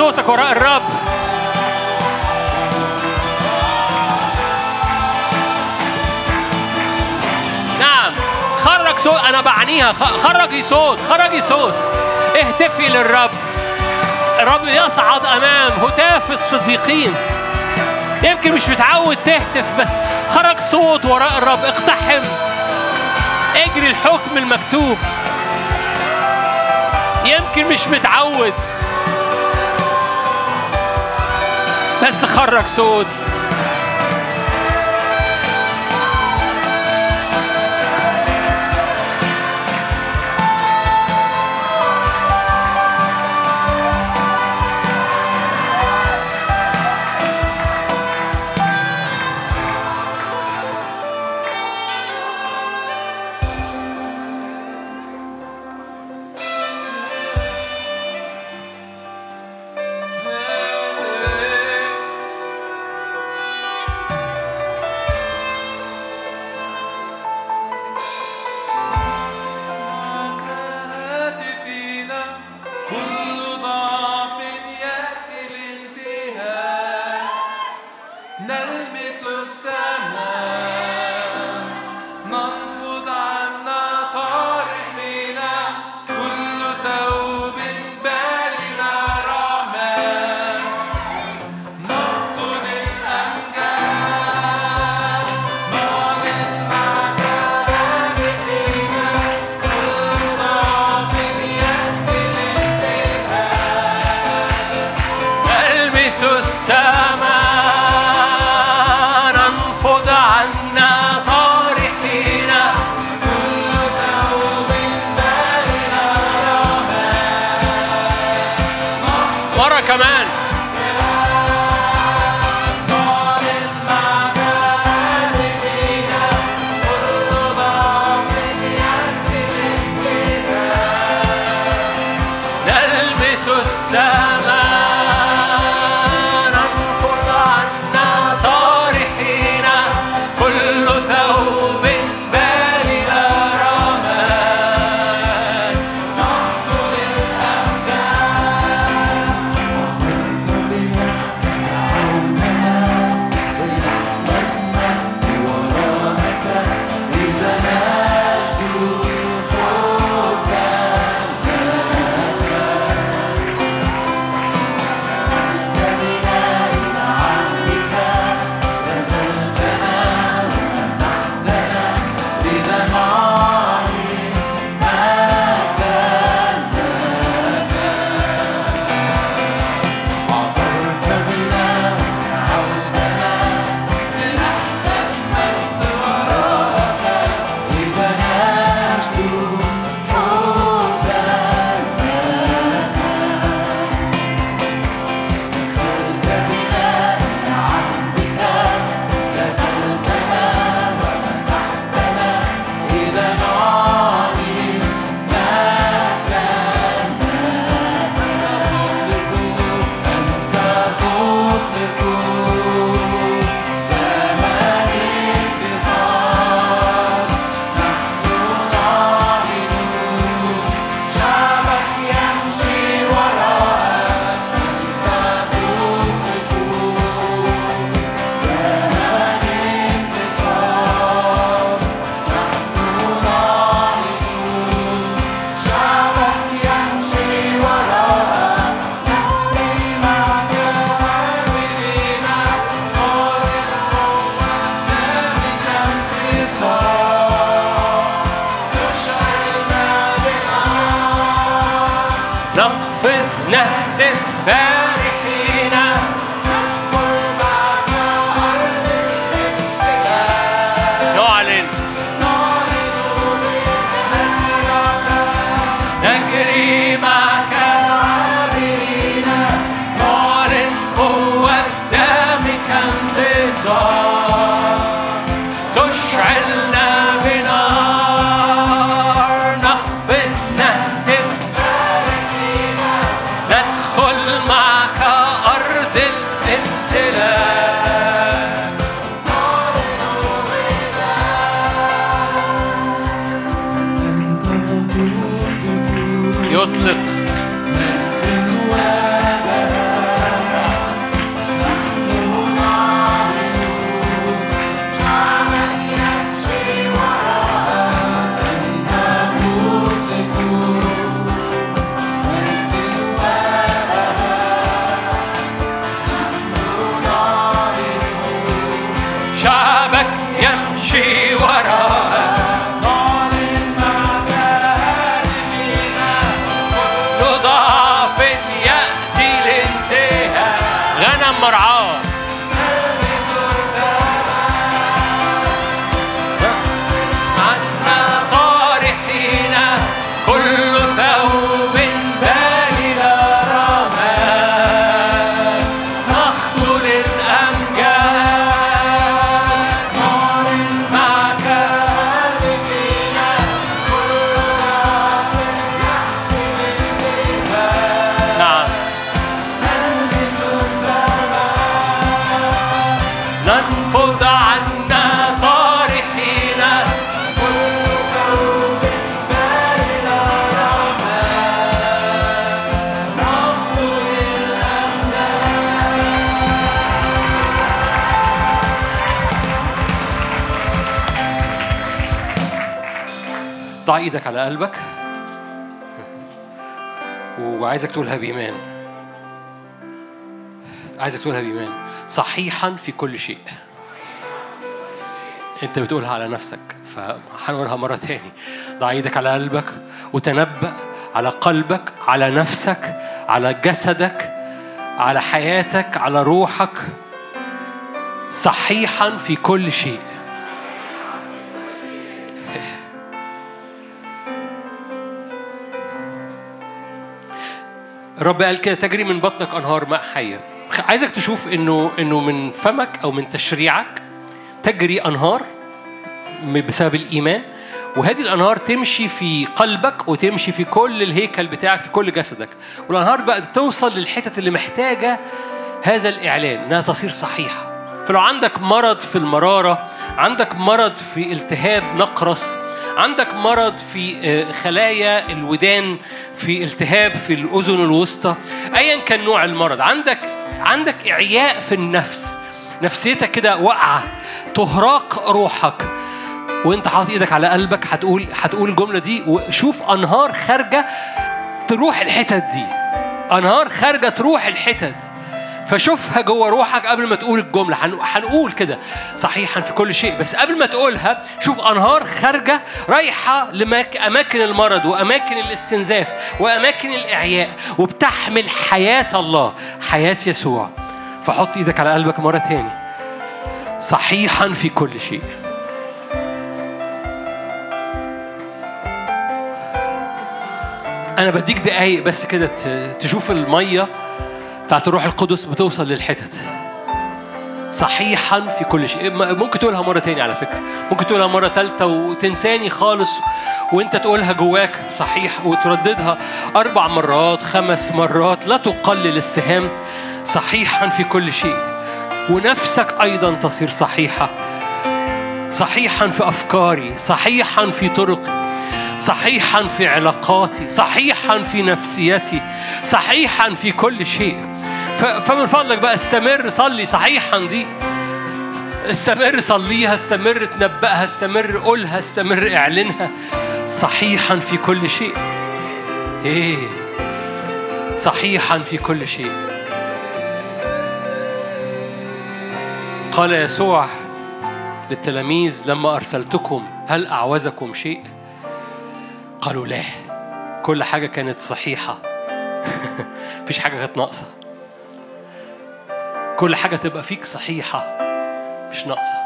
صوتك وراء الرب. نعم خرج صوت أنا بعنيها خرجي صوت خرجي صوت. اهتفي للرب. الرب يصعد أمام هتاف الصديقين. يمكن مش متعود تهتف بس خرج صوت وراء الرب. اقتحم. اجري الحكم المكتوب. يمكن مش متعود. بس خرج صوت. وعايزك تقولها بإيمان عايزك تقولها بإيمان صحيحا في كل شيء. أنت بتقولها على نفسك فهنقولها مرة تاني. ضع إيدك على قلبك وتنبأ على قلبك على نفسك على جسدك على حياتك على روحك. صحيحا في كل شيء. الرب قال كده تجري من بطنك أنهار ماء حية. عايزك تشوف إنه إنه من فمك أو من تشريعك تجري أنهار بسبب الإيمان. وهذه الأنهار تمشي في قلبك وتمشي في كل الهيكل بتاعك في كل جسدك. والأنهار بقى توصل للحتت اللي محتاجة هذا الإعلان إنها تصير صحيحة. فلو عندك مرض في المرارة عندك مرض في التهاب نقرس عندك مرض في آه، خلايا الودان في التهاب في الأذن الوسطى ايا كان نوع المرض. عندك عندك إعياء في النفس. نفسيتك كده واقعة. تهراق روحك. وانت حاطط إيدك على قلبك هتقول هتقول الجملة دي وشوف أنهار خارجة تروح الحتت دي. أنهار خارجة تروح الحتت. فشوفها جوه روحك قبل ما تقول الجملة. هن- هنقول كده. صحيحا في كل شيء بس قبل ما تقولها شوف أنهار خارجة رايحة لاماكن المرض وأماكن الاستنزاف وأماكن الإعياء وبتحمل حياة الله حياة يسوع. فحط إيدك على قلبك مرة تاني. صحيحا في كل شيء. أنا بديك دقايق بس كده تشوف المية. بتاعت الروح القدس بتوصل للحتت. صحيحا في كل شيء. ممكن تقولها مرة تاني على فكرة. ممكن تقولها مرة تالتة وتنساني خالص وانت تقولها جواك. صحيح. وترددها أربع مرات خمس مرات. لا تقلل السهام. صحيحا في كل شيء. ونفسك أيضا تصير صحيحة. صحيحا في أفكاري. صحيحا في طرقي. صحيحا في علاقاتي. صحيحا في نفسيتي. صحيحا في كل شيء. فمن فضلك بقى استمر صلي صحيحا دي. استمر صليها استمر تنبأها استمر قولها استمر اعلنها صحيحا في كل شيء. إيه صحيحا في كل شيء. قال يسوع للتلاميذ لما أرسلتكم هل أعوزكم شيء؟ قالوا لا كل حاجة كانت صحيحة. مفيش حاجة كانت ناقصة. كل حاجة تبقى فيك صحيحة مش ناقصة.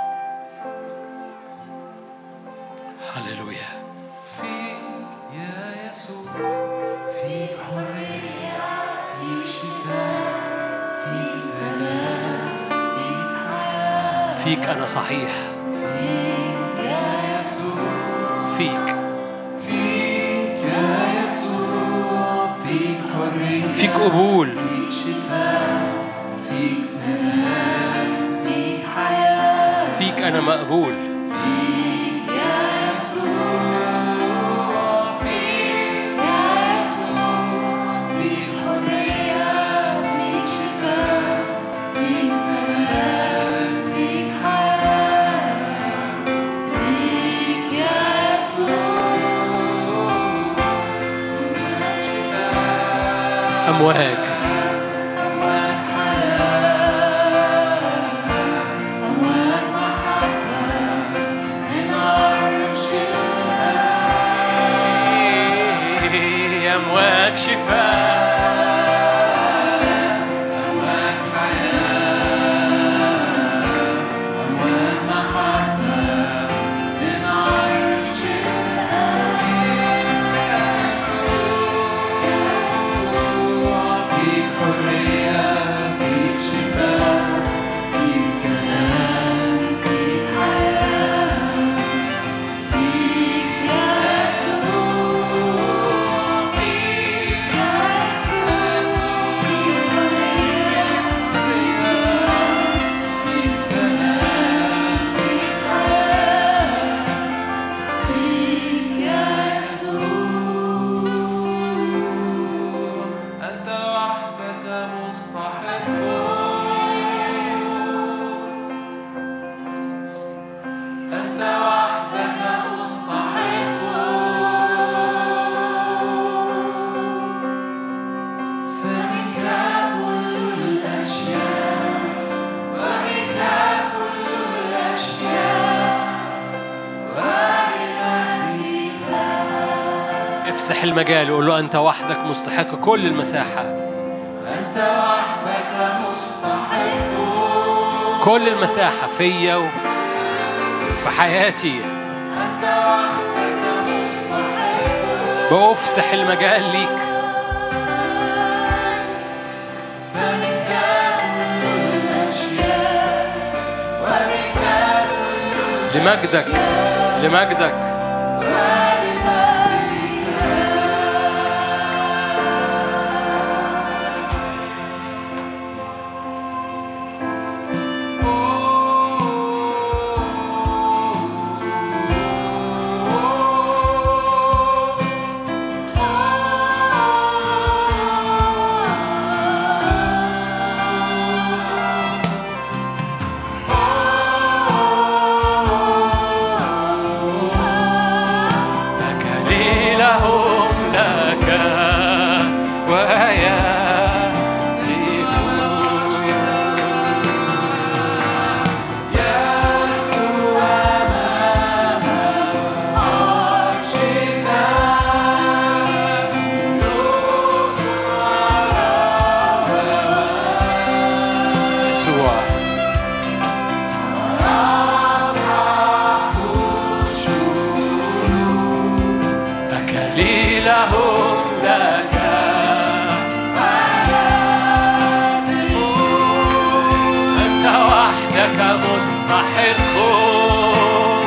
هللويا. فيك يا يسوع فيك حرية فيك شفاء فيك سلام فيك حياة فيك أنا صحيح. فيك يا يسوع فيك. فيك يا يسوع فيك حرية. فيك قبول. فيك أنا مقبول. فيك يسوع فيك يسوع فيك حرية فيك شفاء فيك سلام فيك حياة فيك يسوع أمواج المجال وقول له أنت وحدك مستحق كل المساحة. أنت وحدك مستحق. كل المساحة فيا وفي حياتي. أنت وحدك مستحق. بأفسح المجال ليك. لمجدك لمجدك.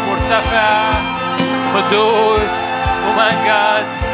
مرتفع قدوس ممجد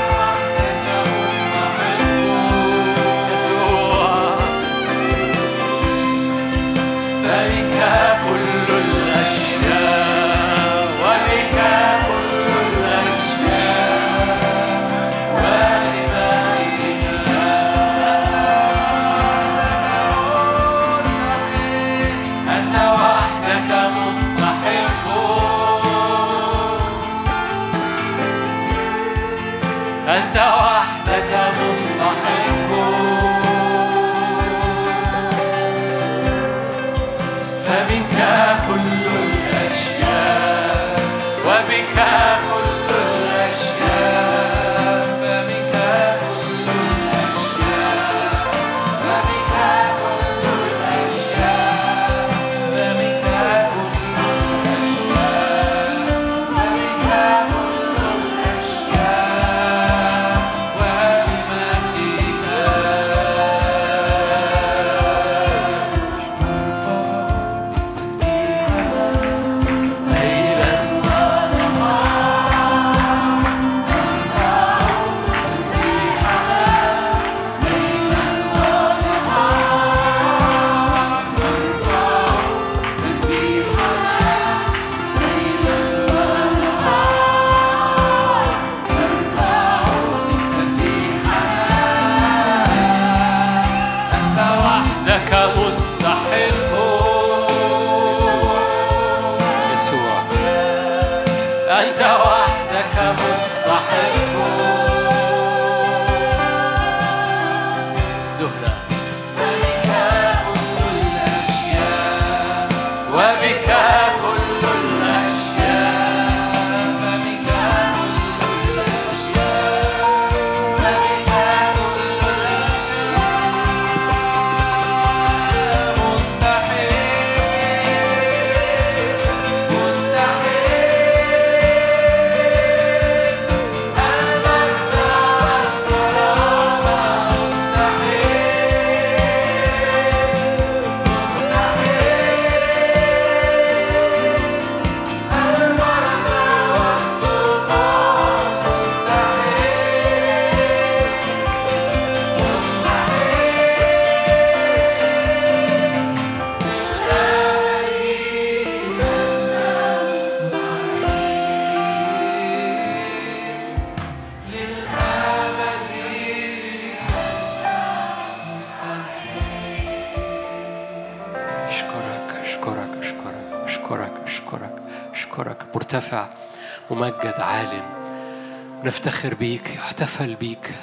نفتخر بيك يحتفل بيك.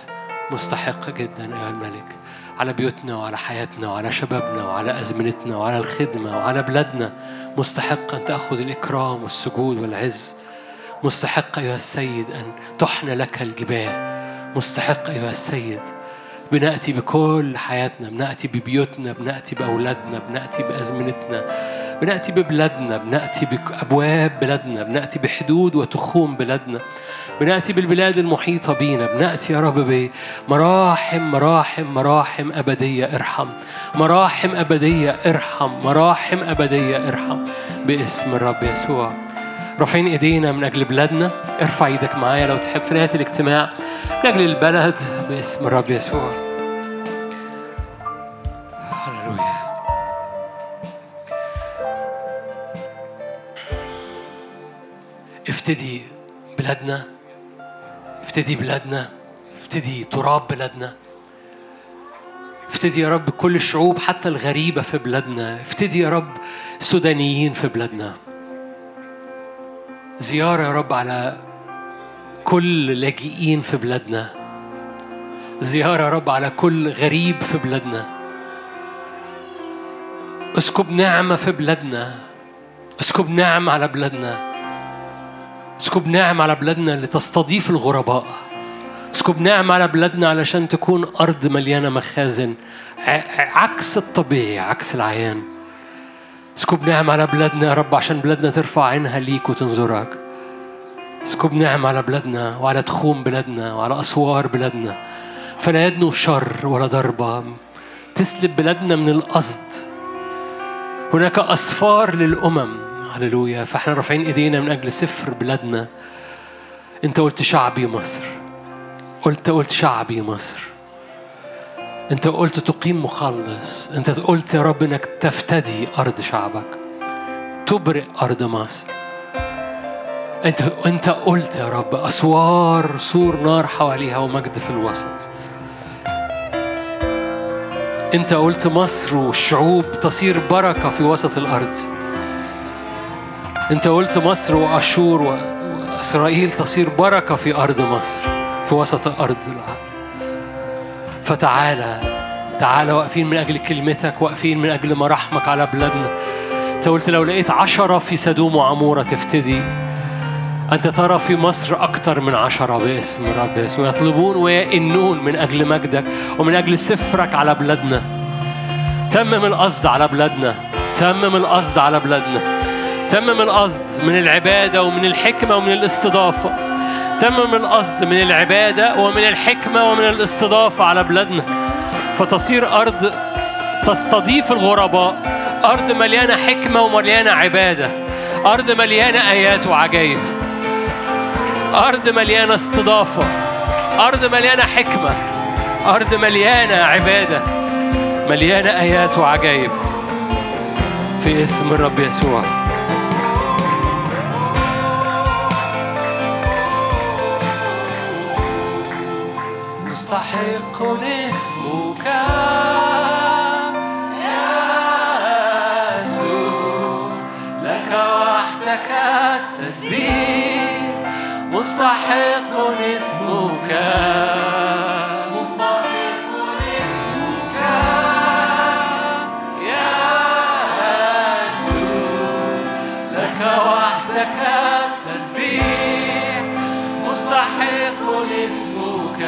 مستحق جدا أيها الملك. على بيوتنا وعلى حياتنا وعلى شبابنا وعلى أزمنتنا وعلى الخدمة وعلى بلادنا. مستحق أن تأخذ الإكرام والسجود والعز. مستحق أيها السيد أن تحنى لك الجباه مستحق أيها السيد. بنأتي بكل حياتنا بنأتي ببيوتنا بنأتي بأولادنا بنأتي بأزمنتنا. بنأتي ببلادنا بنأتي بأبواب بلادنا بنأتي بحدود وتخوم بلادنا. بنأتي بالبلاد المحيطة بينا بنأتي يا رب بمراحم مراحم مراحم أبدية ارحم. مراحم أبدية ارحم مراحم أبدية ارحم. باسم الرب يسوع. رافعين إيدينا من أجل بلادنا. ارفع إيدك معايا لو تحب في نهاية الاجتماع. من أجل البلد. باسم الرب يسوع. افتدي بلادنا افتدي بلادنا افتدي تراب بلادنا. افتدي يا رب كل الشعوب حتى الغريبة في بلادنا. افتدي يا رب السودانيين في بلادنا. زيارة يا رب على كل لاجئين في بلادنا. زيارة يا رب على كل غريب في بلادنا. اسكب نعمة في بلادنا. اسكب نعمة على بلادنا. اسكب نعمة على بلادنا لتستضيف الغرباء. اسكب نعمة على بلادنا علشان تكون أرض مليانة مخازن. عكس الطبيعي عكس العيان. اسكب نعمة على بلادنا يا رب عشان بلادنا ترفع عينها ليك وتنظرك. اسكب نعمة على بلادنا وعلى تخوم بلادنا وعلى أسوار بلادنا. فلا يدنو شر ولا ضربة. تسلب بلادنا من القصد. هناك أسفار للأمم. هللويا. فاحنا رافعين ايدينا من أجل سفر بلادنا. انت قلت شعبي مصر. قلت قلت شعبي مصر. انت قلت تقيم مخلص. انت قلت يا رب انك تفتدي أرض شعبك. تبرئ أرض مصر. انت انت قلت يا رب أسوار سور نار حواليها ومجد في الوسط. انت قلت مصر والشعوب تصير بركة في وسط الأرض. انت قلت مصر وأشور و- وإسرائيل تصير بركة في أرض مصر في وسط أرض العالم. فتعالى تعالى واقفين من أجل كلمتك واقفين من أجل مراحمك على بلادنا. أنت قلت لو لقيت عشرة في سدوم وعمورة تفتدي. أنت ترى في مصر أكثر من عشرة باسم الرب يسوع يطلبون ويئنون من أجل مجدك ومن أجل سفرك على بلادنا. تمم القصد على بلادنا تمم القصد على بلادنا. تمم القصد من العبادة ومن الحكمة ومن الاستضافة. تمم القصد من العبادة ومن الحكمة ومن الاستضافة على بلادنا. فتصير أرض تستضيف الغرباء أرض مليانة حكمة ومليانة عبادة أرض مليانة آيات وعجائب أرض مليانة استضافة أرض مليانة حكمة أرض مليانة عبادة مليانة آيات وعجائب. في اسم الرب يسوع. اسمك يا لك وحدك التسبيح مستحق اسمك مستحق اسمك يا يسوع لك وحدك التسبيح مستحق اسمك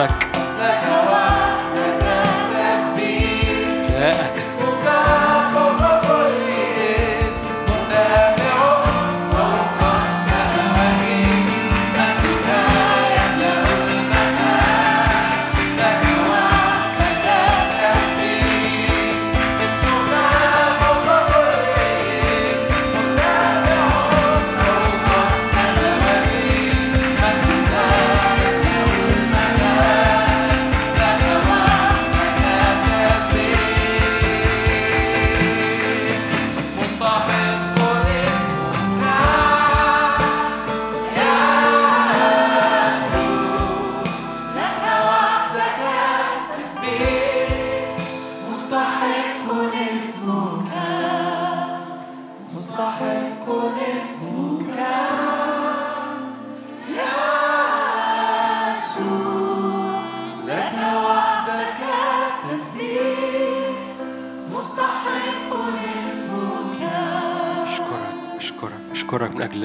المكان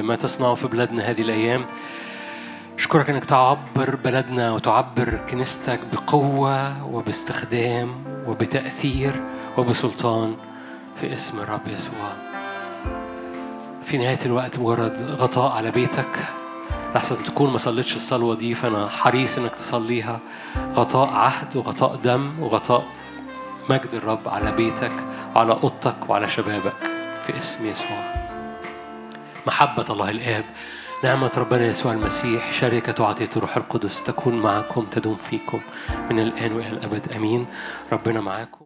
أشكرك من أجل ما تصنعه في بلادنا هذه الأيام. أشكرك أنك تعبر بلدنا وتعبر كنيستك بقوة وباستخدام وبتأثير وبسلطان في اسم الرب يسوع. في نهاية الوقت مجرد غطاء على بيتك. لحسن تكون ما صليتش الصلوة دي فأنا حريص إنك تصليها. غطاء عهد وغطاء دم وغطاء مجد الرب على بيتك وعلى أوضتك وعلى شبابك في اسم يسوع. محبة الله الآب نعمة ربنا يسوع المسيح شركة وعطية الروح القدس تكون معكم تدوم فيكم من الآن وإلى الأبد. أمين. ربنا معاكم.